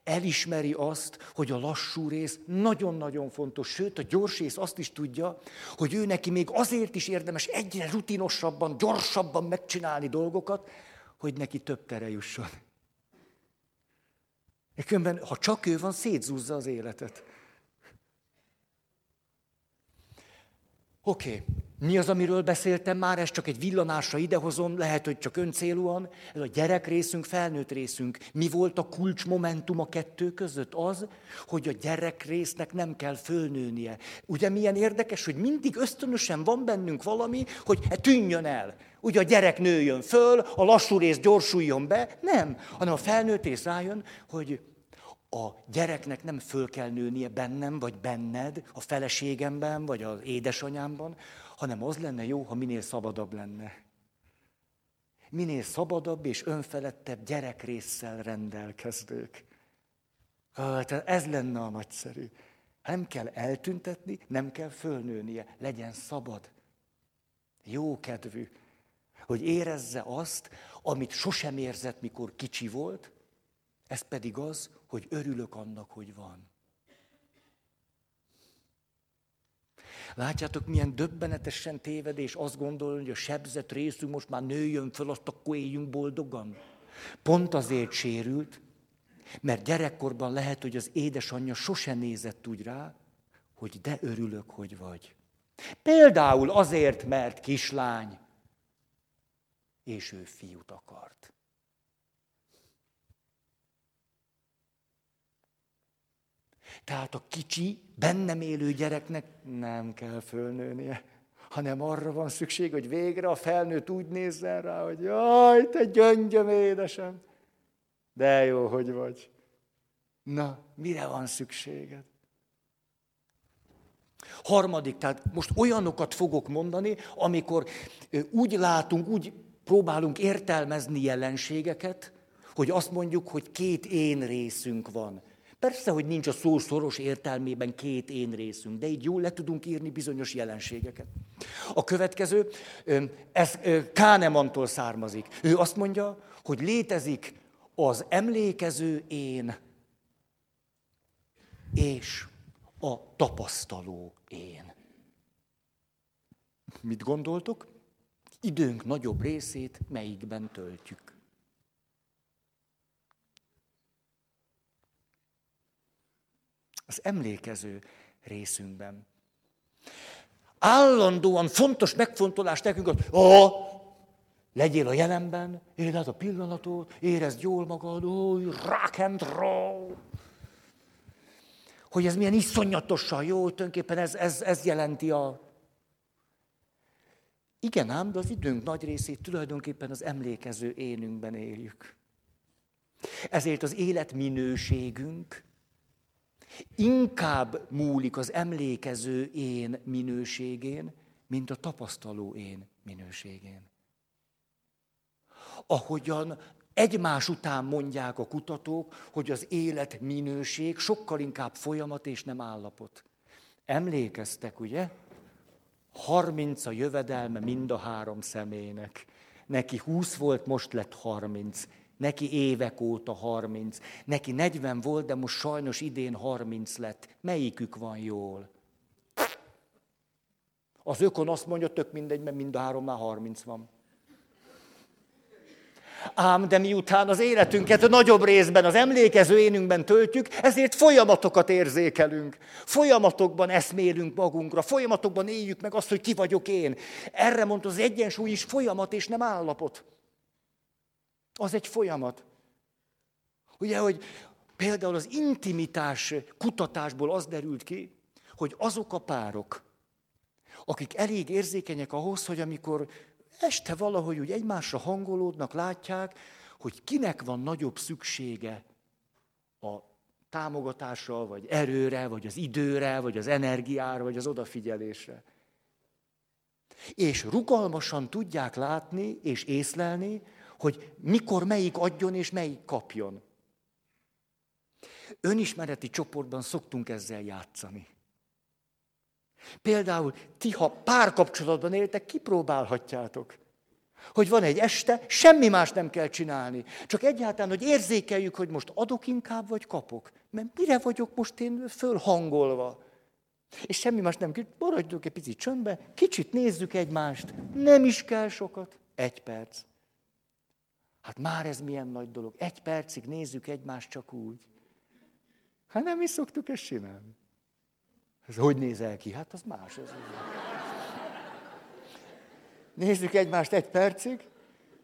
elismeri azt, hogy a lassú rész nagyon-nagyon fontos, sőt a gyors rész azt is tudja, hogy ő neki még azért is érdemes egyre rutinosabban, gyorsabban megcsinálni dolgokat, hogy neki több tere jusson. Különben, ha csak ő van, szétzúzza az életet. Oké, okay. Mi az, amiről beszéltem már, ez csak egy villanásra idehozom, lehet, hogy csak öncélúan. Ez a gyerek részünk, felnőtt részünk. Mi volt a kulcsmomentum a kettő között? Az, hogy a gyerek résznek nem kell fölnőnie. Ugye milyen érdekes, hogy mindig ösztönösen van bennünk valami, hogy e tűnjön el. Ugye a gyerek nőjön föl, a lassú rész gyorsuljon be. Nem, hanem a felnőtt rész rájön, hogy a gyereknek nem föl kell nőnie bennem, vagy benned, a feleségemben, vagy az édesanyámban, hanem az lenne jó, ha minél szabadabb lenne. Minél szabadabb és önfelettebb gyerekrészsel rendelkezők. Ez lenne a nagyszerű. Nem kell eltüntetni, nem kell fölnőnie, legyen szabad. Jó kedvű, hogy érezze azt, amit sosem érzett, mikor kicsi volt, ez pedig az, hogy örülök annak, hogy van. Látjátok, milyen döbbenetesen tévedés azt gondolni, hogy a sebzett részünk most már nőjön föl, azt akkor éljünk boldogan. Pont azért sérült, Mert gyerekkorban lehet, hogy az édesanyja sose nézett úgy rá, hogy de örülök, hogy vagy. Például azért, mert kislány, és ő fiút akart. Tehát a kicsi, bennem élő gyereknek nem kell fölnőnie, hanem arra van szükség, hogy végre a felnőtt úgy nézzen rá, hogy jaj, te gyöngyöm édesem, de jó, hogy vagy. Na, mire van szükséged? Harmadik, tehát most olyanokat fogok mondani, amikor úgy látunk, úgy próbálunk értelmezni jelenségeket, hogy azt mondjuk, hogy két én részünk van. Persze, hogy nincs a szó szoros értelmében két én részünk, de így jól le tudunk írni bizonyos jelenségeket. A következő, ez Kánemantól származik. Ő azt mondja, hogy létezik az emlékező én és a tapasztaló én. Mit gondoltok? Időnk nagyobb részét melyikben töltjük? Az emlékező részünkben. Állandóan fontos megfontolás nekünk hogy ó, legyél a jelenben, éld át a pillanatot, érezd jól magad, ó, rock and roll. Hogy ez milyen iszonyatosan jó, tulajdonképpen ez, ez, ez jelenti a... Igen ám, de az időnk nagy részét tulajdonképpen az emlékező énünkben éljük. Ezért az életminőségünk inkább múlik az emlékező én minőségén, mint a tapasztaló én minőségén. Ahogyan egymás után mondják a kutatók, hogy az élet minőség sokkal inkább folyamat és nem állapot. Emlékeztek, ugye? 30 a jövedelme mind a három személynek. Neki 20 volt, most lett 30. Neki évek óta 30. Neki 40 volt, de most sajnos idén 30 lett. Melyikük van jól? Az ökon azt mondja, tök mindegy, mert mind a háromnál 30 van. Ám de miután az életünket a nagyobb részben az emlékező énünkben töltjük, ezért folyamatokat érzékelünk. Folyamatokban eszmélünk magunkra, folyamatokban éljük meg azt, hogy ki vagyok én. Erre mondta az egyensúly is folyamat és nem állapot. Az egy folyamat. Ugye, hogy például az intimitás kutatásból az derült ki, hogy azok a párok, akik elég érzékenyek ahhoz, hogy amikor este valahogy úgy egymásra hangolódnak, látják, hogy kinek van nagyobb szüksége a támogatásra, vagy erőre, vagy az időre, vagy az energiára, vagy az odafigyelésre. És rugalmasan tudják látni és észlelni, hogy mikor melyik adjon és melyik kapjon. Önismereti csoportban szoktunk ezzel játszani. Például ti, ha párkapcsolatban éltek, kipróbálhatjátok. Hogy van egy este, semmi más nem kell csinálni. Csak egyáltalán, hogy érzékeljük, hogy most adok inkább, vagy kapok. Mert mire vagyok most én fölhangolva? És semmi más nem kell. Maradjunk egy picit csöndbe, kicsit nézzük egymást. Nem is kell sokat. Egy perc. Hát már ez milyen nagy dolog. Egy percig nézzük egymást csak úgy. Hát nem is szoktuk ezt csinálni. Ez hogy nézel ki? Hát az más. Ez Nézzük egymást egy percig,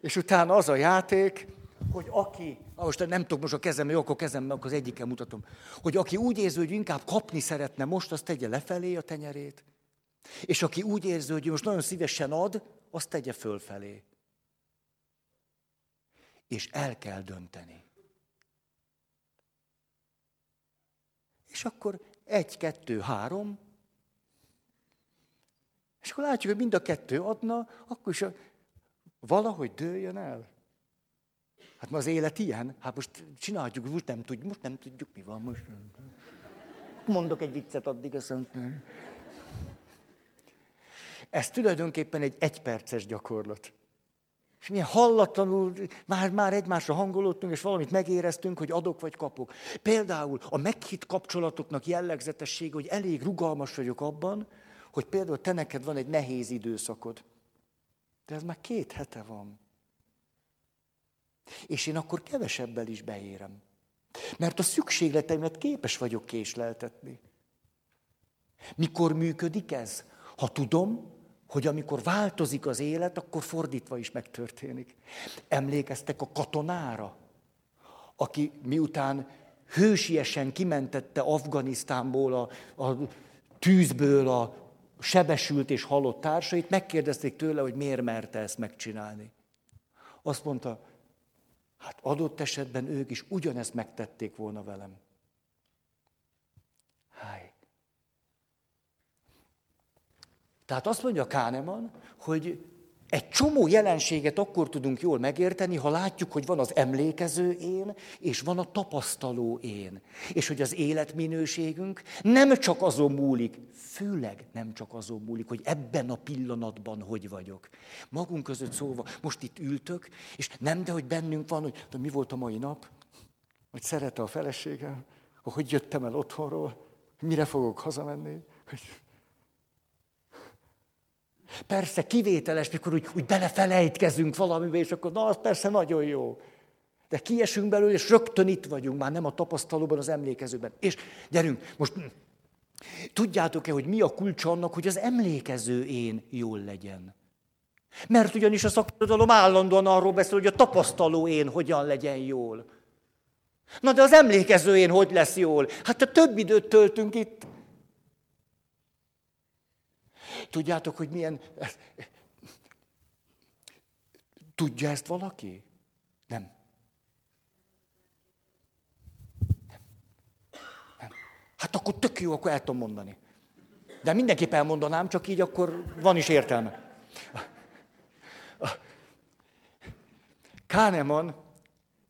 és utána az a játék, hogy aki, most nem tudok most a kezem, jó, akkor kezem, akkor az egyikkel mutatom, hogy aki úgy érzi, hogy inkább kapni szeretne most, azt tegye lefelé a tenyerét, és aki úgy érzi, hogy most nagyon szívesen ad, azt tegye fölfelé. És el kell dönteni. És akkor egy, kettő, három. És akkor látjuk, hogy mind a kettő adna, akkor is valahogy dőljön el. Hát ma az élet ilyen. Hát most csináljuk, most nem tudjuk, most nem tudjuk, mi van most. Mondok egy viccet addig, azt Ez tulajdonképpen egy egyperces gyakorlat. És milyen hallatlanul már, már egymásra hangolódtunk, és valamit megéreztünk, hogy adok vagy kapok. Például a meghitt kapcsolatoknak jellegzetesség, hogy elég rugalmas vagyok abban, hogy például te neked van egy nehéz időszakod. De ez már két hete van. És én akkor kevesebbel is beérem. Mert a szükségleteimet képes vagyok késleltetni. Mikor működik ez? Ha tudom, hogy amikor változik az élet, akkor fordítva is megtörténik. Emlékeztek a katonára, aki miután hősiesen kimentette Afganisztánból a, a tűzből a sebesült és halott társait, megkérdezték tőle, hogy miért merte ezt megcsinálni. Azt mondta, hát adott esetben ők is ugyanezt megtették volna velem. Háj. Tehát azt mondja Káneman, hogy egy csomó jelenséget akkor tudunk jól megérteni, ha látjuk, hogy van az emlékező én, és van a tapasztaló én. És hogy az életminőségünk nem csak azon múlik, főleg nem csak azon múlik, hogy ebben a pillanatban hogy vagyok. Magunk között szólva, most itt ültök, és nem, de hogy bennünk van, hogy de mi volt a mai nap, hogy szerette a feleségem, hogy jöttem el otthonról, mire fogok hazamenni, hogy Persze kivételes, mikor úgy, úgy belefelejtkezünk valamibe, és akkor na, az persze nagyon jó. De kiesünk belőle, és rögtön itt vagyunk, már nem a tapasztalóban, az emlékezőben. És gyerünk, most tudjátok-e, hogy mi a kulcs annak, hogy az emlékező én jól legyen? Mert ugyanis a szakirodalom állandóan arról beszél, hogy a tapasztaló én hogyan legyen jól. Na de az emlékező én hogy lesz jól? Hát a több időt töltünk itt. Tudjátok, hogy milyen... Tudja ezt valaki? Nem. Nem. Hát akkor tök jó, akkor el tudom mondani. De mindenképp elmondanám, csak így akkor van is értelme. Kahneman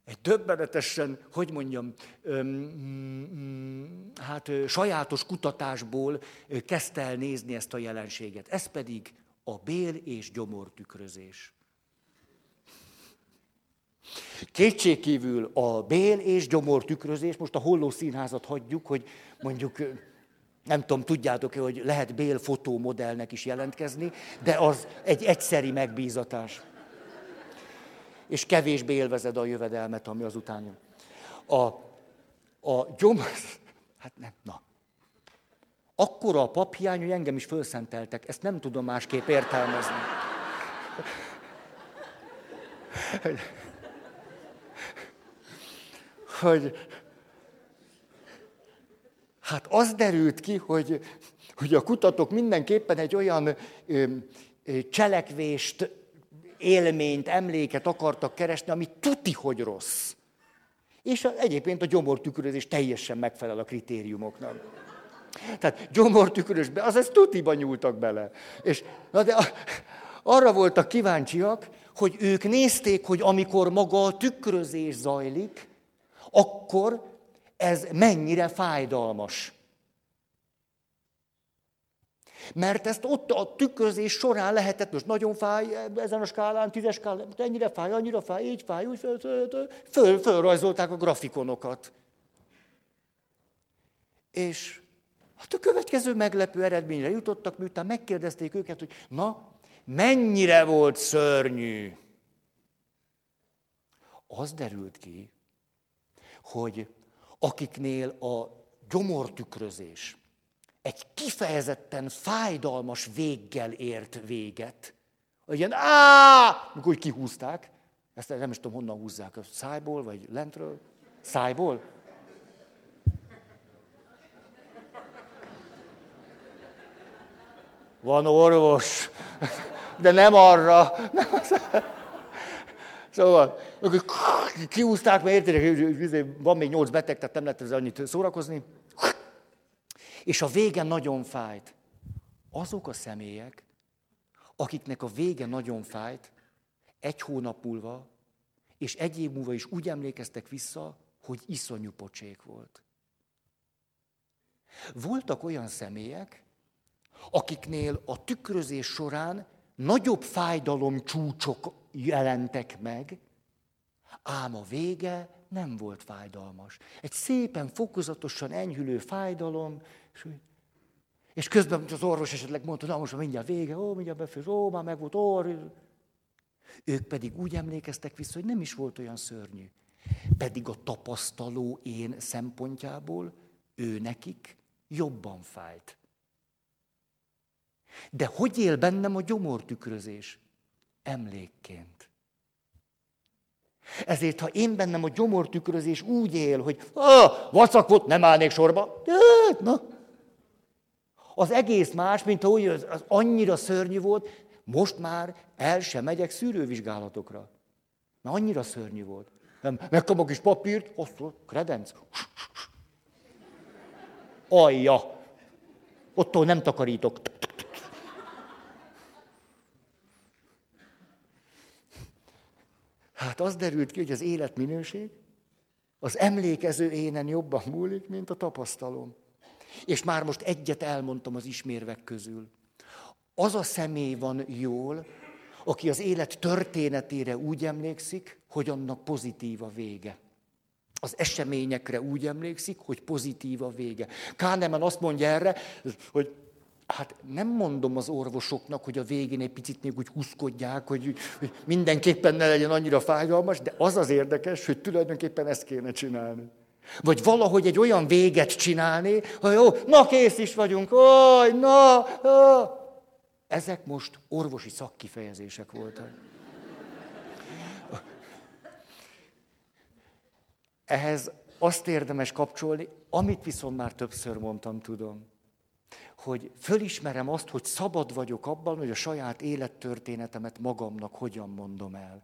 egy döbbenetesen, hogy mondjam, hát sajátos kutatásból kezdte el nézni ezt a jelenséget. Ez pedig a bél és gyomor tükrözés. Kétségkívül a bél és gyomor tükrözés, most a holló színházat hagyjuk, hogy mondjuk, nem tudom, tudjátok-e, hogy lehet bél fotómodellnek is jelentkezni, de az egy egyszeri megbízatás és kevésbé élvezed a jövedelmet, ami azután jön. A, a gyom... Hát nem, na. Akkora a paphiány, hogy engem is felszenteltek. Ezt nem tudom másképp értelmezni. Hogy, hogy hát az derült ki, hogy, hogy a kutatók mindenképpen egy olyan ö, ö, cselekvést élményt, emléket akartak keresni, ami tuti, hogy rossz. És egyébként a gyomortükrözés teljesen megfelel a kritériumoknak. Tehát gyomortükrözésbe, azaz tutiba nyúltak bele. És, na de arra voltak kíváncsiak, hogy ők nézték, hogy amikor maga a tükrözés zajlik, akkor ez mennyire fájdalmas. Mert ezt ott a tükrözés során lehetett, most nagyon fáj ezen a skálán, tízes skálán, ennyire fáj, annyira fáj, így fáj, úgy föl, föl, föl, fölrajzolták a grafikonokat. És hát a következő meglepő eredményre jutottak, miután megkérdezték őket, hogy na, mennyire volt szörnyű. Az derült ki, hogy akiknél a gyomortükrözés, egy kifejezetten fájdalmas véggel ért véget. Ilyen á, amikor úgy kihúzták, ezt nem is tudom, honnan húzzák, a szájból, vagy lentről? Szájból? Van orvos, de nem arra. Nem az. Szóval, akkor kihúzták, mert értitek, van még nyolc beteg, tehát nem lehet ezzel annyit szórakozni. És a vége nagyon fájt. Azok a személyek, akiknek a vége nagyon fájt, egy hónap múlva, és egy év múlva is úgy emlékeztek vissza, hogy iszonyú pocsék volt. Voltak olyan személyek, akiknél a tükrözés során nagyobb fájdalom csúcsok jelentek meg, ám a vége nem volt fájdalmas. Egy szépen, fokozatosan enyhülő fájdalom, és, és közben az orvos esetleg mondta, na most mindjárt vége, ó, mindjárt befőz, ó, már meg volt orr. Ők pedig úgy emlékeztek vissza, hogy nem is volt olyan szörnyű. Pedig a tapasztaló én szempontjából ő nekik jobban fájt. De hogy él bennem a gyomortükrözés? Emlékként. Ezért, ha én bennem a gyomortükrözés úgy él, hogy ah, vacak volt, nem állnék sorba, na, az egész más, mint ahogy az, az annyira szörnyű volt, most már el sem megyek szűrővizsgálatokra. Mert annyira szörnyű volt. Nem, megkapok a kis papírt, azt kredenc. Alja. Ottól nem takarítok. Hát az derült ki, hogy az életminőség az emlékező énen jobban múlik, mint a tapasztalom. És már most egyet elmondtam az ismérvek közül. Az a személy van jól, aki az élet történetére úgy emlékszik, hogy annak pozitív a vége. Az eseményekre úgy emlékszik, hogy pozitív a vége. Kánemen azt mondja erre, hogy Hát nem mondom az orvosoknak, hogy a végén egy picit még úgy huszkodják, hogy, hogy mindenképpen ne legyen annyira fájdalmas, de az az érdekes, hogy tulajdonképpen ezt kéne csinálni. Vagy valahogy egy olyan véget csinálni, hogy jó, na kész is vagyunk, oj, na, na. Ezek most orvosi szakkifejezések voltak. Ehhez azt érdemes kapcsolni, amit viszont már többször mondtam, tudom hogy fölismerem azt, hogy szabad vagyok abban, hogy a saját élettörténetemet magamnak hogyan mondom el.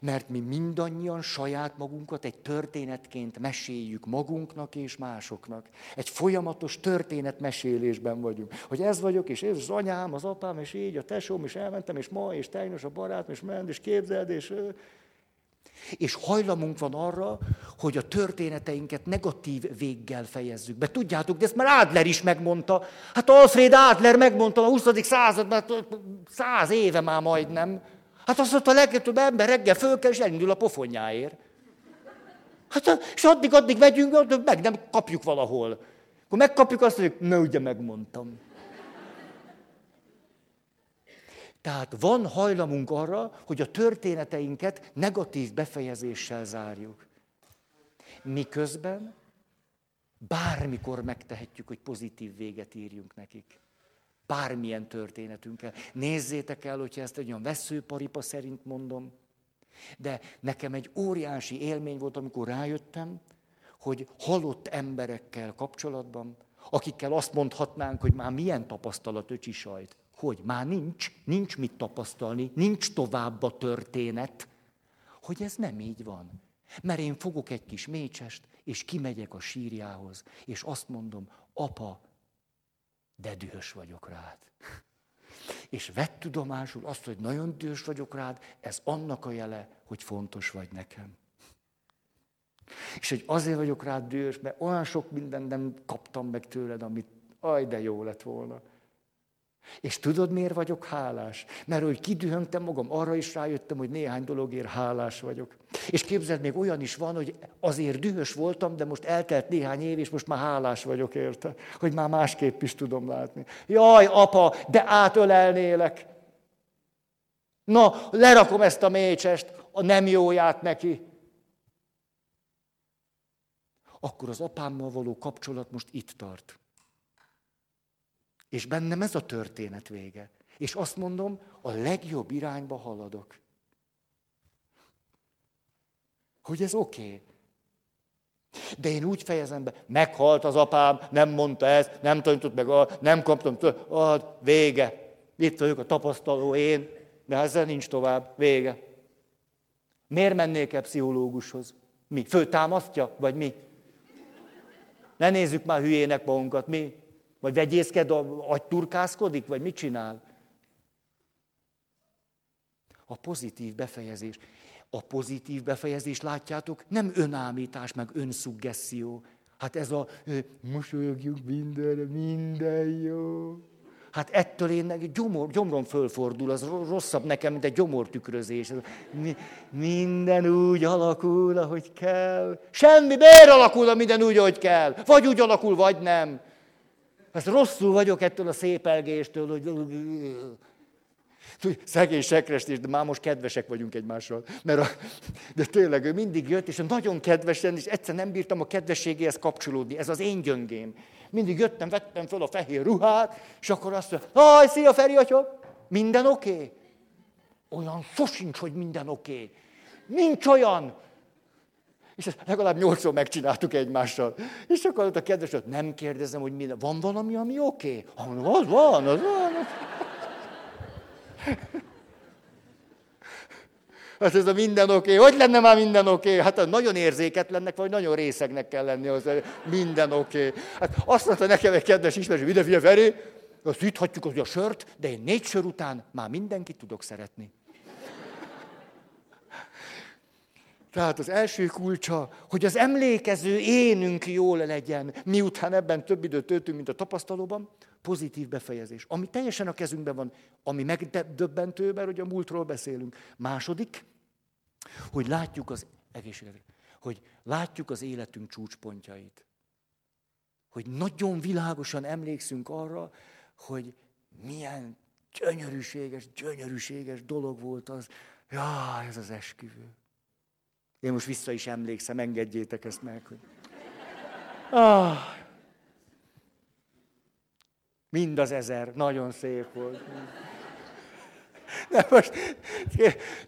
Mert mi mindannyian saját magunkat egy történetként meséljük magunknak és másoknak. Egy folyamatos történetmesélésben vagyunk. Hogy ez vagyok, és ez az anyám, az apám, és így a tesóm, és elmentem, és ma, és tegnap a barát, és ment, és képzeld, és és hajlamunk van arra, hogy a történeteinket negatív véggel fejezzük be. Tudjátok, de ezt már Adler is megmondta. Hát Alfred Adler megmondta a 20. században, száz éve már majdnem. Hát azt mondta, a legtöbb ember reggel föl kell, és elindul a pofonjáért. Hát, és addig-addig megyünk, meg nem kapjuk valahol. Akkor megkapjuk azt, hogy ne ugye megmondtam. Tehát van hajlamunk arra, hogy a történeteinket negatív befejezéssel zárjuk. Miközben bármikor megtehetjük, hogy pozitív véget írjunk nekik. Bármilyen történetünkkel. Nézzétek el, hogyha ezt egy olyan veszőparipa szerint mondom, de nekem egy óriási élmény volt, amikor rájöttem, hogy halott emberekkel kapcsolatban, akikkel azt mondhatnánk, hogy már milyen tapasztalat öcsi sajt. Hogy? Már nincs, nincs mit tapasztalni, nincs tovább a történet, hogy ez nem így van. Mert én fogok egy kis mécsest, és kimegyek a sírjához, és azt mondom, apa, de dühös vagyok rád. És vett tudomásul azt, hogy nagyon dühös vagyok rád, ez annak a jele, hogy fontos vagy nekem. És hogy azért vagyok rád dühös, mert olyan sok mindent nem kaptam meg tőled, amit aj, de jó lett volna. És tudod, miért vagyok hálás? Mert hogy kidühöngtem magam, arra is rájöttem, hogy néhány dologért hálás vagyok. És képzeld, még olyan is van, hogy azért dühös voltam, de most eltelt néhány év, és most már hálás vagyok érte, hogy már másképp is tudom látni. Jaj, apa, de átölelnélek. Na, lerakom ezt a mécsest, a nem jóját neki. Akkor az apámmal való kapcsolat most itt tart. És bennem ez a történet vége. És azt mondom, a legjobb irányba haladok. Hogy ez oké. Okay. De én úgy fejezem be, meghalt az apám, nem mondta ezt, nem tanított meg, nem kaptam tőle, ah, vége. Itt vagyok a tapasztaló én, de ezzel nincs tovább, vége. Miért mennék el pszichológushoz? Mi? Főtámasztja? Vagy mi? Ne nézzük már hülyének magunkat, mi? Vagy vegyészked, agyturkászkodik, vagy mit csinál? A pozitív befejezés. A pozitív befejezés, látjátok, nem önállítás, meg önszuggesszió. Hát ez a mosolyogjunk mindenre, minden jó. Hát ettől én gyomor, gyomrom fölfordul, az rosszabb nekem, mint egy gyomortükrözés. Minden úgy alakul, ahogy kell. Semmi, miért alakul minden úgy, ahogy kell? Vagy úgy alakul, vagy nem. Ezt rosszul vagyok ettől a szépelgéstől, hogy... Szegény sekrestés, de már most kedvesek vagyunk egymással. Mert a, de tényleg ő mindig jött, és nagyon kedvesen, és egyszer nem bírtam a kedvességéhez kapcsolódni. Ez az én gyöngém. Mindig jöttem, vettem föl a fehér ruhát, és akkor azt mondja, haj, szia Feri atya, minden oké? Okay? Olyan sosincs, hogy minden oké. Okay. Nincs olyan. És ezt legalább nyolcszor megcsináltuk egymással. És akkor ott a kedves, hogy nem kérdezem, hogy minden. Van valami, ami oké? Okay? Az van, az van. Hát ez a minden oké. Okay. Hogy lenne már minden oké? Okay? Hát nagyon érzéketlennek, vagy nagyon részegnek kell lenni az, minden oké. Okay. Hát azt mondta nekem egy kedves ismerős, ide figyelj, Feri, azt üthatjuk az a sört, de én négy sör után már mindenkit tudok szeretni. Tehát az első kulcsa, hogy az emlékező énünk jól legyen, miután ebben több időt töltünk, mint a tapasztalóban, pozitív befejezés. Ami teljesen a kezünkben van, ami megdöbbentő, mert ugye a múltról beszélünk. Második, hogy látjuk az egészséget, hogy látjuk az életünk csúcspontjait. Hogy nagyon világosan emlékszünk arra, hogy milyen gyönyörűséges, gyönyörűséges dolog volt az. Ja, ez az esküvő. Én most vissza is emlékszem, engedjétek ezt meg, hogy... Ah, mind az ezer, nagyon szép volt. De most,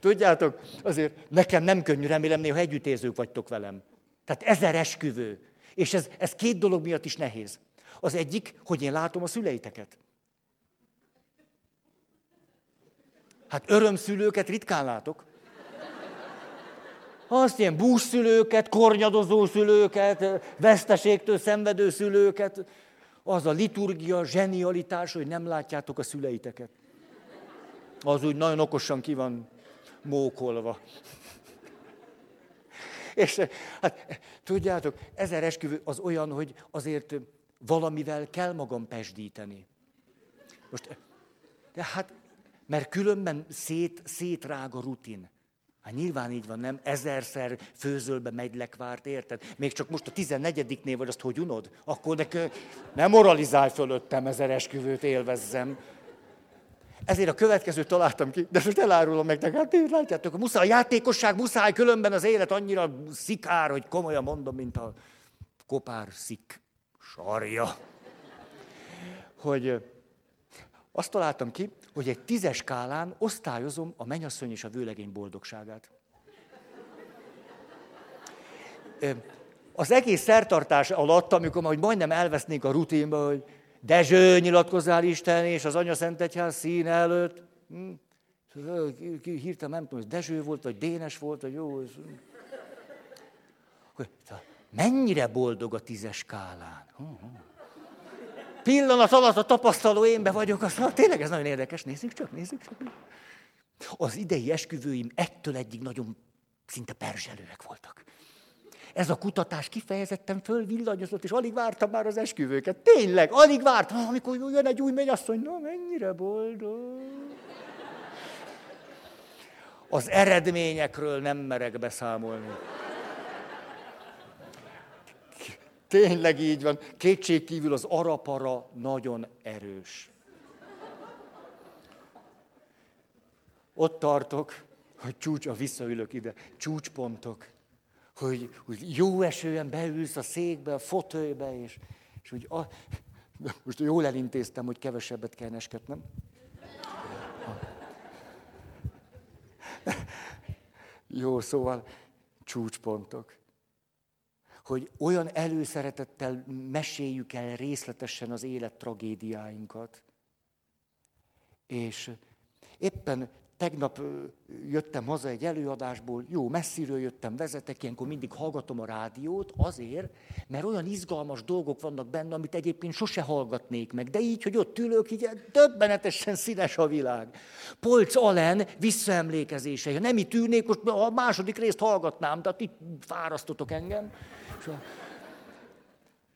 tudjátok, azért nekem nem könnyű, remélem néha együttérzők vagytok velem. Tehát ezer esküvő. És ez, ez két dolog miatt is nehéz. Az egyik, hogy én látom a szüleiteket. Hát örömszülőket ritkán látok. Azt ilyen búszszülőket, kornyadozó szülőket, veszteségtől szenvedő szülőket. Az a liturgia, zsenialitás, hogy nem látjátok a szüleiteket. Az úgy nagyon okosan ki van mókolva. És hát tudjátok, ezer esküvő az olyan, hogy azért valamivel kell magam pesdíteni. Most, de hát, mert különben szét, szétrág a rutin. Hát nyilván így van, nem? Ezerszer főzölbe megy lekvárt, érted? Még csak most a tizennegyediknél vagy, azt hogy unod? Akkor nek, nem moralizálj fölöttem, ezer esküvőt élvezzem. Ezért a következőt találtam ki, de most elárulom meg neked, hát látjátok, muszáj, a játékosság muszáj, különben az élet annyira szikár, hogy komolyan mondom, mint a kopár szik sarja. Hogy azt találtam ki, hogy egy tízes skálán osztályozom a menyasszony és a vőlegény boldogságát. Az egész szertartás alatt, amikor majd majdnem elvesznénk a rutinba, hogy Dezső, nyilatkozzál Isten, és az Anya Szent Egyház szín előtt. Hm? Hirtelen nem tudom, hogy Dezső volt, vagy Dénes volt, vagy jó. Mennyire boldog a tízes skálán? Pillanat alatt a tapasztaló énbe vagyok, azt mondja, tényleg ez nagyon érdekes, nézzük csak, nézzük csak. Az idei esküvőim ettől egyig nagyon szinte perzselőek voltak. Ez a kutatás kifejezetten fölvillanyozott, és alig vártam már az esküvőket. Tényleg, alig vártam, amikor jön egy új mennyasszony, na mennyire boldog. Az eredményekről nem merek beszámolni. Tényleg így van. Kétségkívül az arapara nagyon erős. Ott tartok, hogy csúcs, a visszaülök ide, csúcspontok hogy, hogy jó esően beülsz a székbe, a fotőbe, és, és úgy, a, most jól elintéztem, hogy kevesebbet kell nesketnem. Jó, szóval csúcspontok. Hogy olyan előszeretettel meséljük el részletesen az élet tragédiáinkat. És éppen tegnap jöttem haza egy előadásból, jó, messziről jöttem, vezetek, ilyenkor mindig hallgatom a rádiót, azért, mert olyan izgalmas dolgok vannak benne, amit egyébként sose hallgatnék meg. De így, hogy ott ülök, így döbbenetesen színes a világ. Polc Alen visszaemlékezése. Ha nem itt ülnék, most a második részt hallgatnám, de itt fárasztotok engem.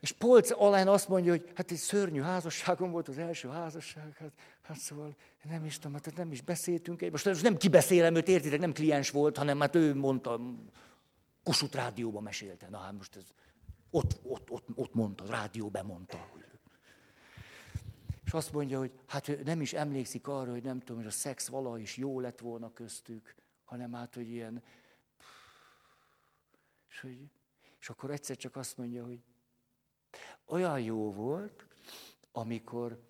És Polc Alán azt mondja, hogy hát egy szörnyű házasságom volt az első házasság, hát, hát szóval nem is tudom, hát nem is beszéltünk. Most, most nem kibeszélem őt, értitek, nem kliens volt, hanem hát ő mondta, Kossuth rádióban mesélte. Na hát most ez ott, ott, ott, ott mondta, rádióban mondta. És azt mondja, hogy hát ő nem is emlékszik arra, hogy nem tudom, hogy a szex valaha is jó lett volna köztük, hanem hát, hogy ilyen... És, hogy, és akkor egyszer csak azt mondja, hogy olyan jó volt, amikor,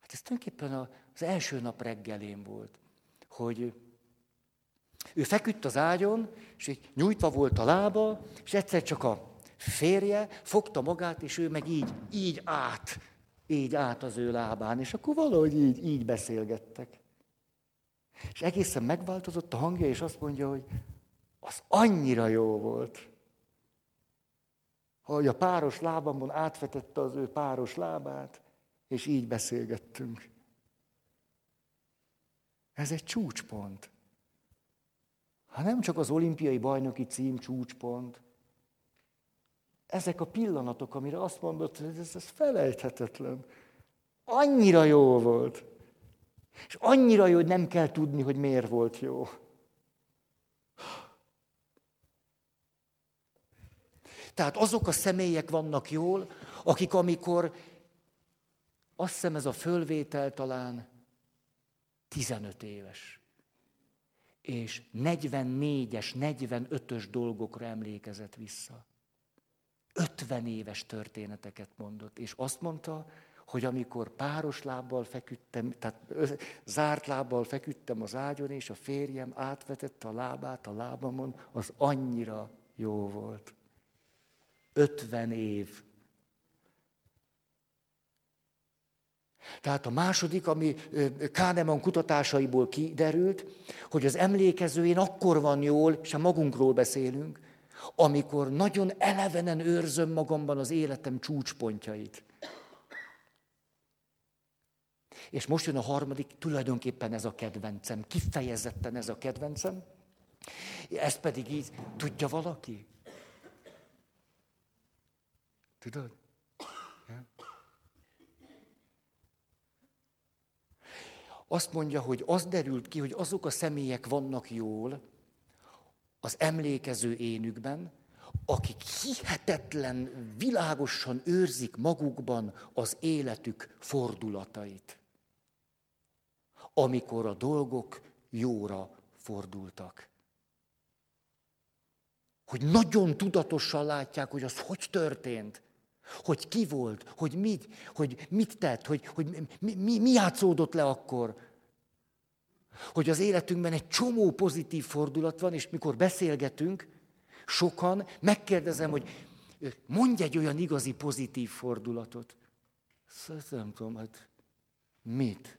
hát ez tulajdonképpen az első nap reggelén volt, hogy ő feküdt az ágyon, és így nyújtva volt a lába, és egyszer csak a férje fogta magát, és ő meg így, így át, így át az ő lábán, és akkor valahogy így, így beszélgettek. És egészen megváltozott a hangja, és azt mondja, hogy az annyira jó volt, hogy a páros lábamon átvetette az ő páros lábát, és így beszélgettünk. Ez egy csúcspont. Ha nem csak az olimpiai bajnoki cím csúcspont, ezek a pillanatok, amire azt mondod, hogy ez, ez felejthetetlen. Annyira jó volt. És annyira jó, hogy nem kell tudni, hogy miért volt jó. Tehát azok a személyek vannak jól, akik amikor, azt hiszem ez a fölvétel talán 15 éves, és 44-es, 45-ös dolgokra emlékezett vissza. 50 éves történeteket mondott, és azt mondta, hogy amikor páros lábbal feküdtem, tehát zárt lábbal feküdtem az ágyon, és a férjem átvetette a lábát a lábamon, az annyira jó volt. 50 év. Tehát a második, ami Kahneman kutatásaiból kiderült, hogy az emlékezőjén akkor van jól, és magunkról beszélünk, amikor nagyon elevenen őrzöm magamban az életem csúcspontjait. És most jön a harmadik, tulajdonképpen ez a kedvencem, kifejezetten ez a kedvencem. Ez pedig így, tudja valaki? Tudod? Azt mondja, hogy az derült ki, hogy azok a személyek vannak jól az emlékező énükben, akik hihetetlen, világosan őrzik magukban az életük fordulatait. Amikor a dolgok jóra fordultak. Hogy nagyon tudatosan látják, hogy az hogy történt. Hogy ki volt, hogy mit, hogy mit tett, hogy, hogy mi, mi, mi játszódott le akkor. Hogy az életünkben egy csomó pozitív fordulat van, és mikor beszélgetünk, sokan, megkérdezem, hogy mondj egy olyan igazi pozitív fordulatot. Szóval tudom, hát mit?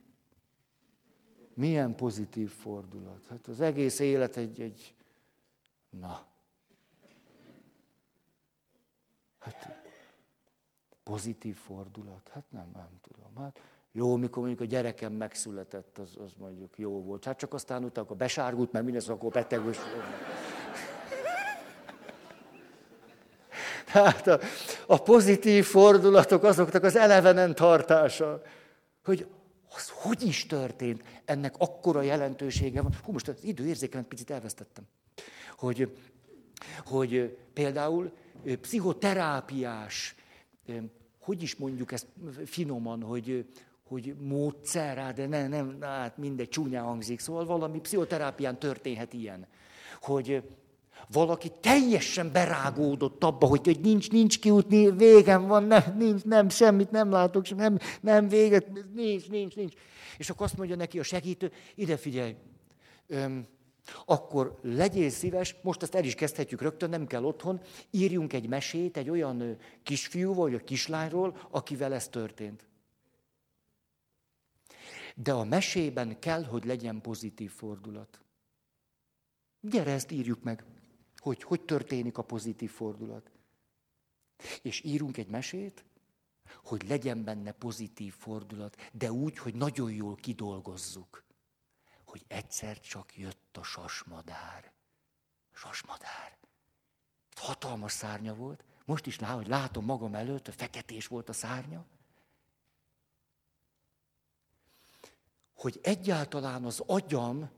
Milyen pozitív fordulat? Hát az egész élet egy, egy... Na. Hát Pozitív fordulat? Hát nem, nem tudom. Hát jó, mikor mondjuk a gyerekem megszületett, az, az mondjuk jó volt. Hát csak aztán utána akkor besárgult, mert mindez akkor beteg. És... Tehát a, a pozitív fordulatok azoknak az elevenen tartása, hogy az hogy is történt, ennek akkora jelentősége van. Hú, most az időérzékemet picit elvesztettem. Hogy, hogy például pszichoterápiás hogy is mondjuk ezt finoman, hogy, hogy módszer, de nem, nem, hát mindegy, csúnyán hangzik. Szóval valami pszichoterápián történhet ilyen, hogy valaki teljesen berágódott abba, hogy, hogy nincs, nincs kiútni, végem van, nem, nincs, nem, semmit nem látok, nem, nem véget, nincs, nincs, nincs. És akkor azt mondja neki a segítő, ide figyelj, öm, akkor legyél szíves, most ezt el is kezdhetjük rögtön, nem kell otthon, írjunk egy mesét egy olyan kisfiúval, vagy a kislányról, akivel ez történt. De a mesében kell, hogy legyen pozitív fordulat. Gyere, ezt írjuk meg, hogy hogy történik a pozitív fordulat. És írunk egy mesét, hogy legyen benne pozitív fordulat, de úgy, hogy nagyon jól kidolgozzuk hogy egyszer csak jött a sasmadár. Sasmadár. Hatalmas szárnya volt. Most is hogy látom magam előtt, a feketés volt a szárnya. Hogy egyáltalán az agyam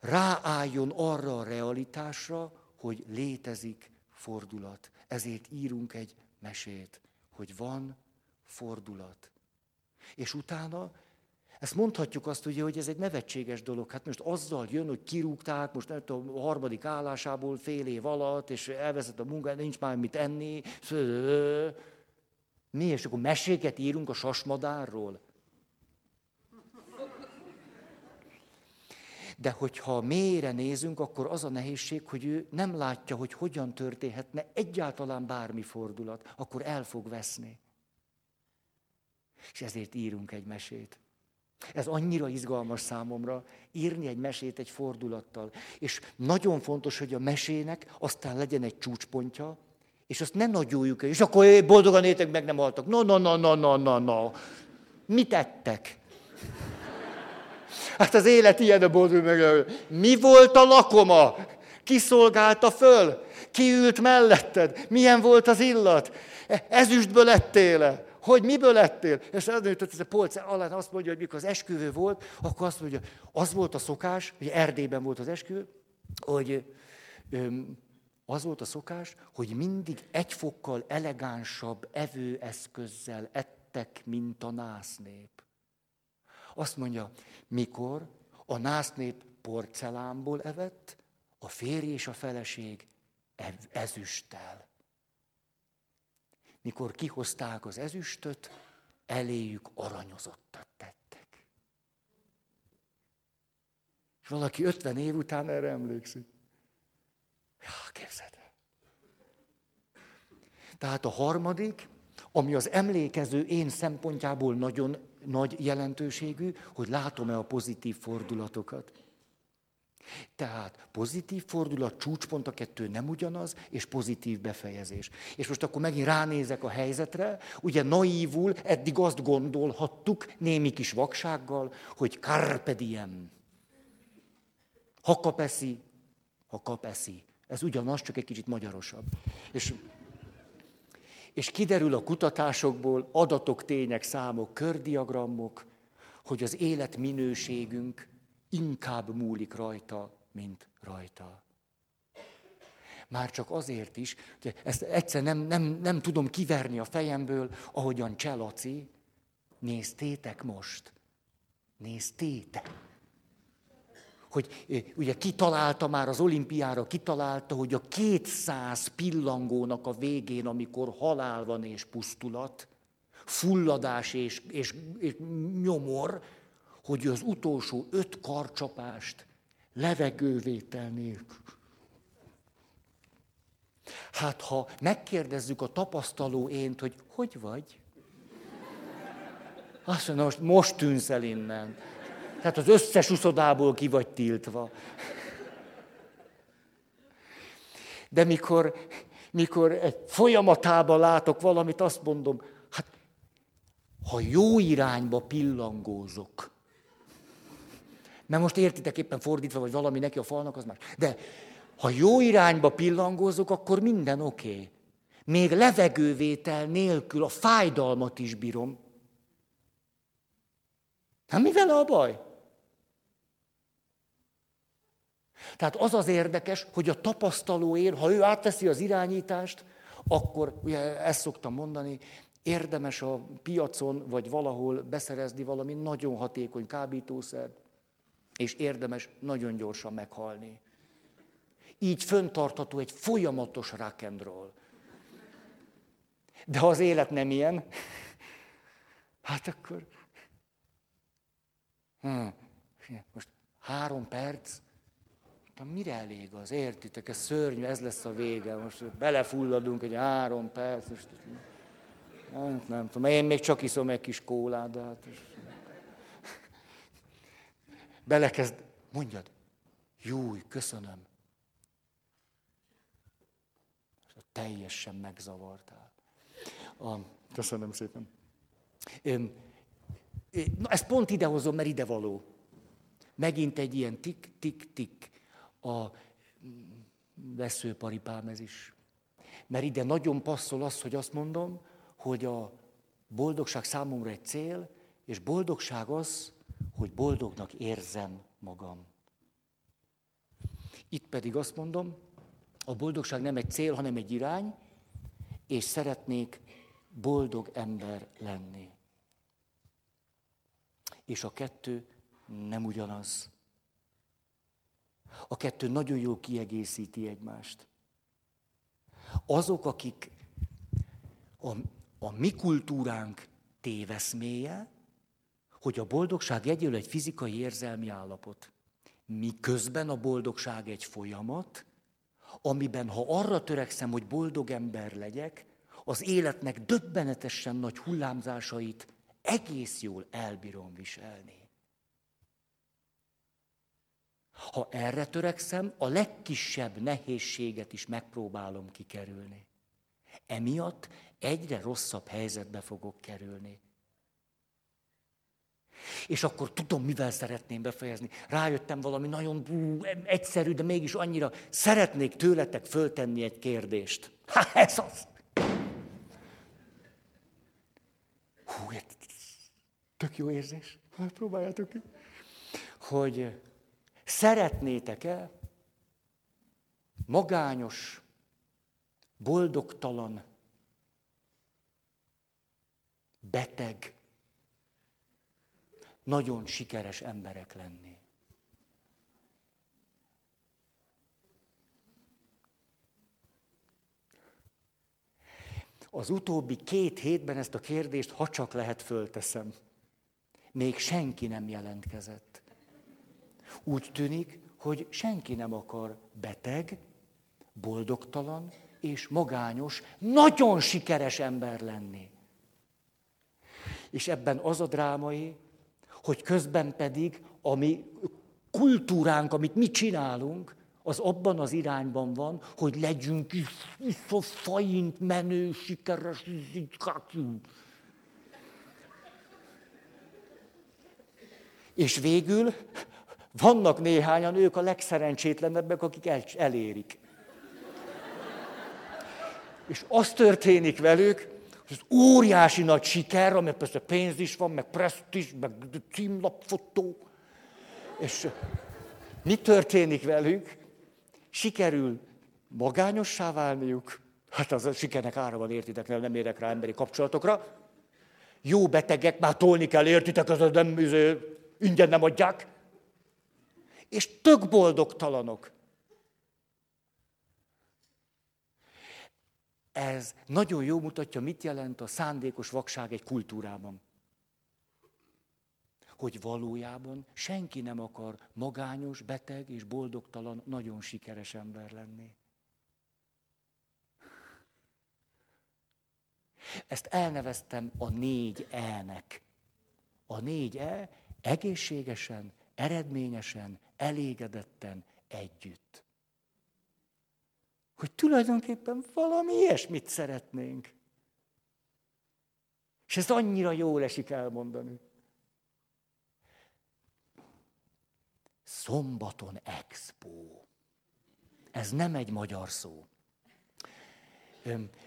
ráálljon arra a realitásra, hogy létezik fordulat. Ezért írunk egy mesét, hogy van fordulat. És utána ezt mondhatjuk azt ugye, hogy ez egy nevetséges dolog. Hát most azzal jön, hogy kirúgták, most nem tudom, a harmadik állásából fél év alatt, és elveszett a munkáját, nincs már mit enni. Mi, és akkor meséket írunk a sasmadárról? De hogyha mélyre nézünk, akkor az a nehézség, hogy ő nem látja, hogy hogyan történhetne egyáltalán bármi fordulat, akkor el fog veszni. És ezért írunk egy mesét. Ez annyira izgalmas számomra, írni egy mesét egy fordulattal. És nagyon fontos, hogy a mesének aztán legyen egy csúcspontja, és azt ne nagyoljuk el, és akkor boldogan étek meg nem haltak. No, no, no, no, no, no, no. Mit ettek? Hát az élet ilyen a boldog meg. Mi volt a lakoma? Ki szolgálta föl? Ki ült melletted? Milyen volt az illat? E, ezüstből lettél Hogy miből lettél? És az jutott, ez a polc alá azt mondja, hogy mikor az esküvő volt, akkor azt mondja, az volt a szokás, hogy Erdélyben volt az esküvő, hogy öm, az volt a szokás, hogy mindig egy fokkal elegánsabb evőeszközzel ettek, mint a násznép. Azt mondja, mikor a násznép porcelánból evett, a férj és a feleség ezüsttel. Mikor kihozták az ezüstöt, eléjük aranyozottat tettek. És valaki 50 év után erre emlékszik. Ja, képzeld el. Tehát a harmadik, ami az emlékező én szempontjából nagyon nagy jelentőségű, hogy látom-e a pozitív fordulatokat. Tehát pozitív fordulat, csúcspont a kettő nem ugyanaz, és pozitív befejezés. És most akkor megint ránézek a helyzetre, ugye naívul eddig azt gondolhattuk, némi kis vaksággal, hogy carpe diem. Ha kapeszi, ha kapeszi. Ez ugyanaz, csak egy kicsit magyarosabb. És és kiderül a kutatásokból, adatok, tények, számok, kördiagramok, hogy az élet minőségünk inkább múlik rajta, mint rajta. Már csak azért is, hogy ezt egyszer nem, nem, nem tudom kiverni a fejemből, ahogyan Cselaci, néztétek most? Néztétek? hogy ugye kitalálta már az olimpiára, kitalálta, hogy a 200 pillangónak a végén, amikor halál van és pusztulat, fulladás és, és, és nyomor, hogy az utolsó öt karcsapást levegővétel nélkül. Hát ha megkérdezzük a tapasztaló ént, hogy hogy vagy? Azt mondja, most, most tűnsz el innen. Tehát az összes uszodából ki vagy tiltva. De mikor, mikor egy folyamatában látok valamit, azt mondom, hát ha jó irányba pillangózok, mert most értitek éppen fordítva, vagy valami neki a falnak, az más. De ha jó irányba pillangózok, akkor minden oké. Okay. Még levegővétel nélkül a fájdalmat is bírom. Hát mi vele a baj? Tehát az az érdekes, hogy a tapasztalóért, ha ő átteszi az irányítást, akkor, ugye ezt szoktam mondani, érdemes a piacon vagy valahol beszerezni valami nagyon hatékony kábítószert, és érdemes nagyon gyorsan meghalni. Így föntartható egy folyamatos rock. De ha az élet nem ilyen, hát akkor... Hmm. Most három perc, Na mire elég az? Értitek? Ez szörnyű, ez lesz a vége. Most belefulladunk egy három perc. Most, nem, nem tudom, én még csak iszom egy kis kólát, de hát... Belekezd, mondjad, júj, köszönöm. Teljesen megzavartál. A, köszönöm szépen. Én, én, na, ezt pont idehozom, mert ide való. Megint egy ilyen tik-tik-tik a veszőparipám ez is. Mert ide nagyon passzol az, hogy azt mondom, hogy a boldogság számomra egy cél, és boldogság az, hogy boldognak érzem magam. Itt pedig azt mondom, a boldogság nem egy cél, hanem egy irány, és szeretnék boldog ember lenni. És a kettő nem ugyanaz. A kettő nagyon jól kiegészíti egymást. Azok, akik a, a mi kultúránk téveszméje, hogy a boldogság egyelő egy fizikai érzelmi állapot. Miközben a boldogság egy folyamat, amiben ha arra törekszem, hogy boldog ember legyek, az életnek döbbenetesen nagy hullámzásait egész jól elbírom viselni. Ha erre törekszem, a legkisebb nehézséget is megpróbálom kikerülni. Emiatt egyre rosszabb helyzetbe fogok kerülni. És akkor tudom, mivel szeretném befejezni. Rájöttem valami nagyon bú, egyszerű, de mégis annyira szeretnék tőletek föltenni egy kérdést. Ha, ez az! Hú, tök jó érzés. Hát próbáljátok ki. Hogy szeretnétek-e magányos, boldogtalan, beteg, nagyon sikeres emberek lenni. Az utóbbi két hétben ezt a kérdést, ha csak lehet, fölteszem. Még senki nem jelentkezett. Úgy tűnik, hogy senki nem akar beteg, boldogtalan és magányos, nagyon sikeres ember lenni. És ebben az a drámai, hogy közben pedig a mi kultúránk, amit mi csinálunk, az abban az irányban van, hogy legyünk is, is menő, sikeres, és végül vannak néhányan, ők a legszerencsétlenebbek, akik el, elérik. És az történik velük, hogy az óriási nagy siker, amely persze pénz is van, meg presztis, meg címlapfotó, és mi történik velük? Sikerül magányossá válniuk, hát az a sikernek ára van, értitek, nem érek rá emberi kapcsolatokra. Jó betegek, már tolni kell, értitek, az nem, izé, ingyen nem adják. És tök boldogtalanok. Ez nagyon jó mutatja, mit jelent a szándékos vakság egy kultúrában. Hogy valójában senki nem akar magányos, beteg és boldogtalan, nagyon sikeres ember lenni. Ezt elneveztem a négy E-nek. A négy E egészségesen, eredményesen, elégedetten együtt hogy tulajdonképpen valami ilyesmit szeretnénk. És ez annyira jól esik elmondani. Szombaton expo. Ez nem egy magyar szó.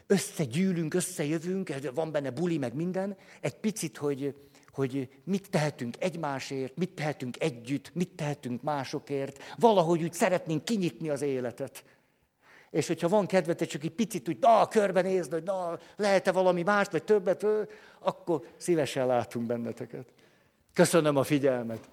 Összegyűlünk, összejövünk, van benne buli, meg minden, egy picit, hogy, hogy mit tehetünk egymásért, mit tehetünk együtt, mit tehetünk másokért. Valahogy úgy szeretnénk kinyitni az életet. És hogyha van kedvetek, csak egy picit úgy, na, körbenézni, hogy na, lehet-e valami mást, vagy többet, akkor szívesen látunk benneteket. Köszönöm a figyelmet.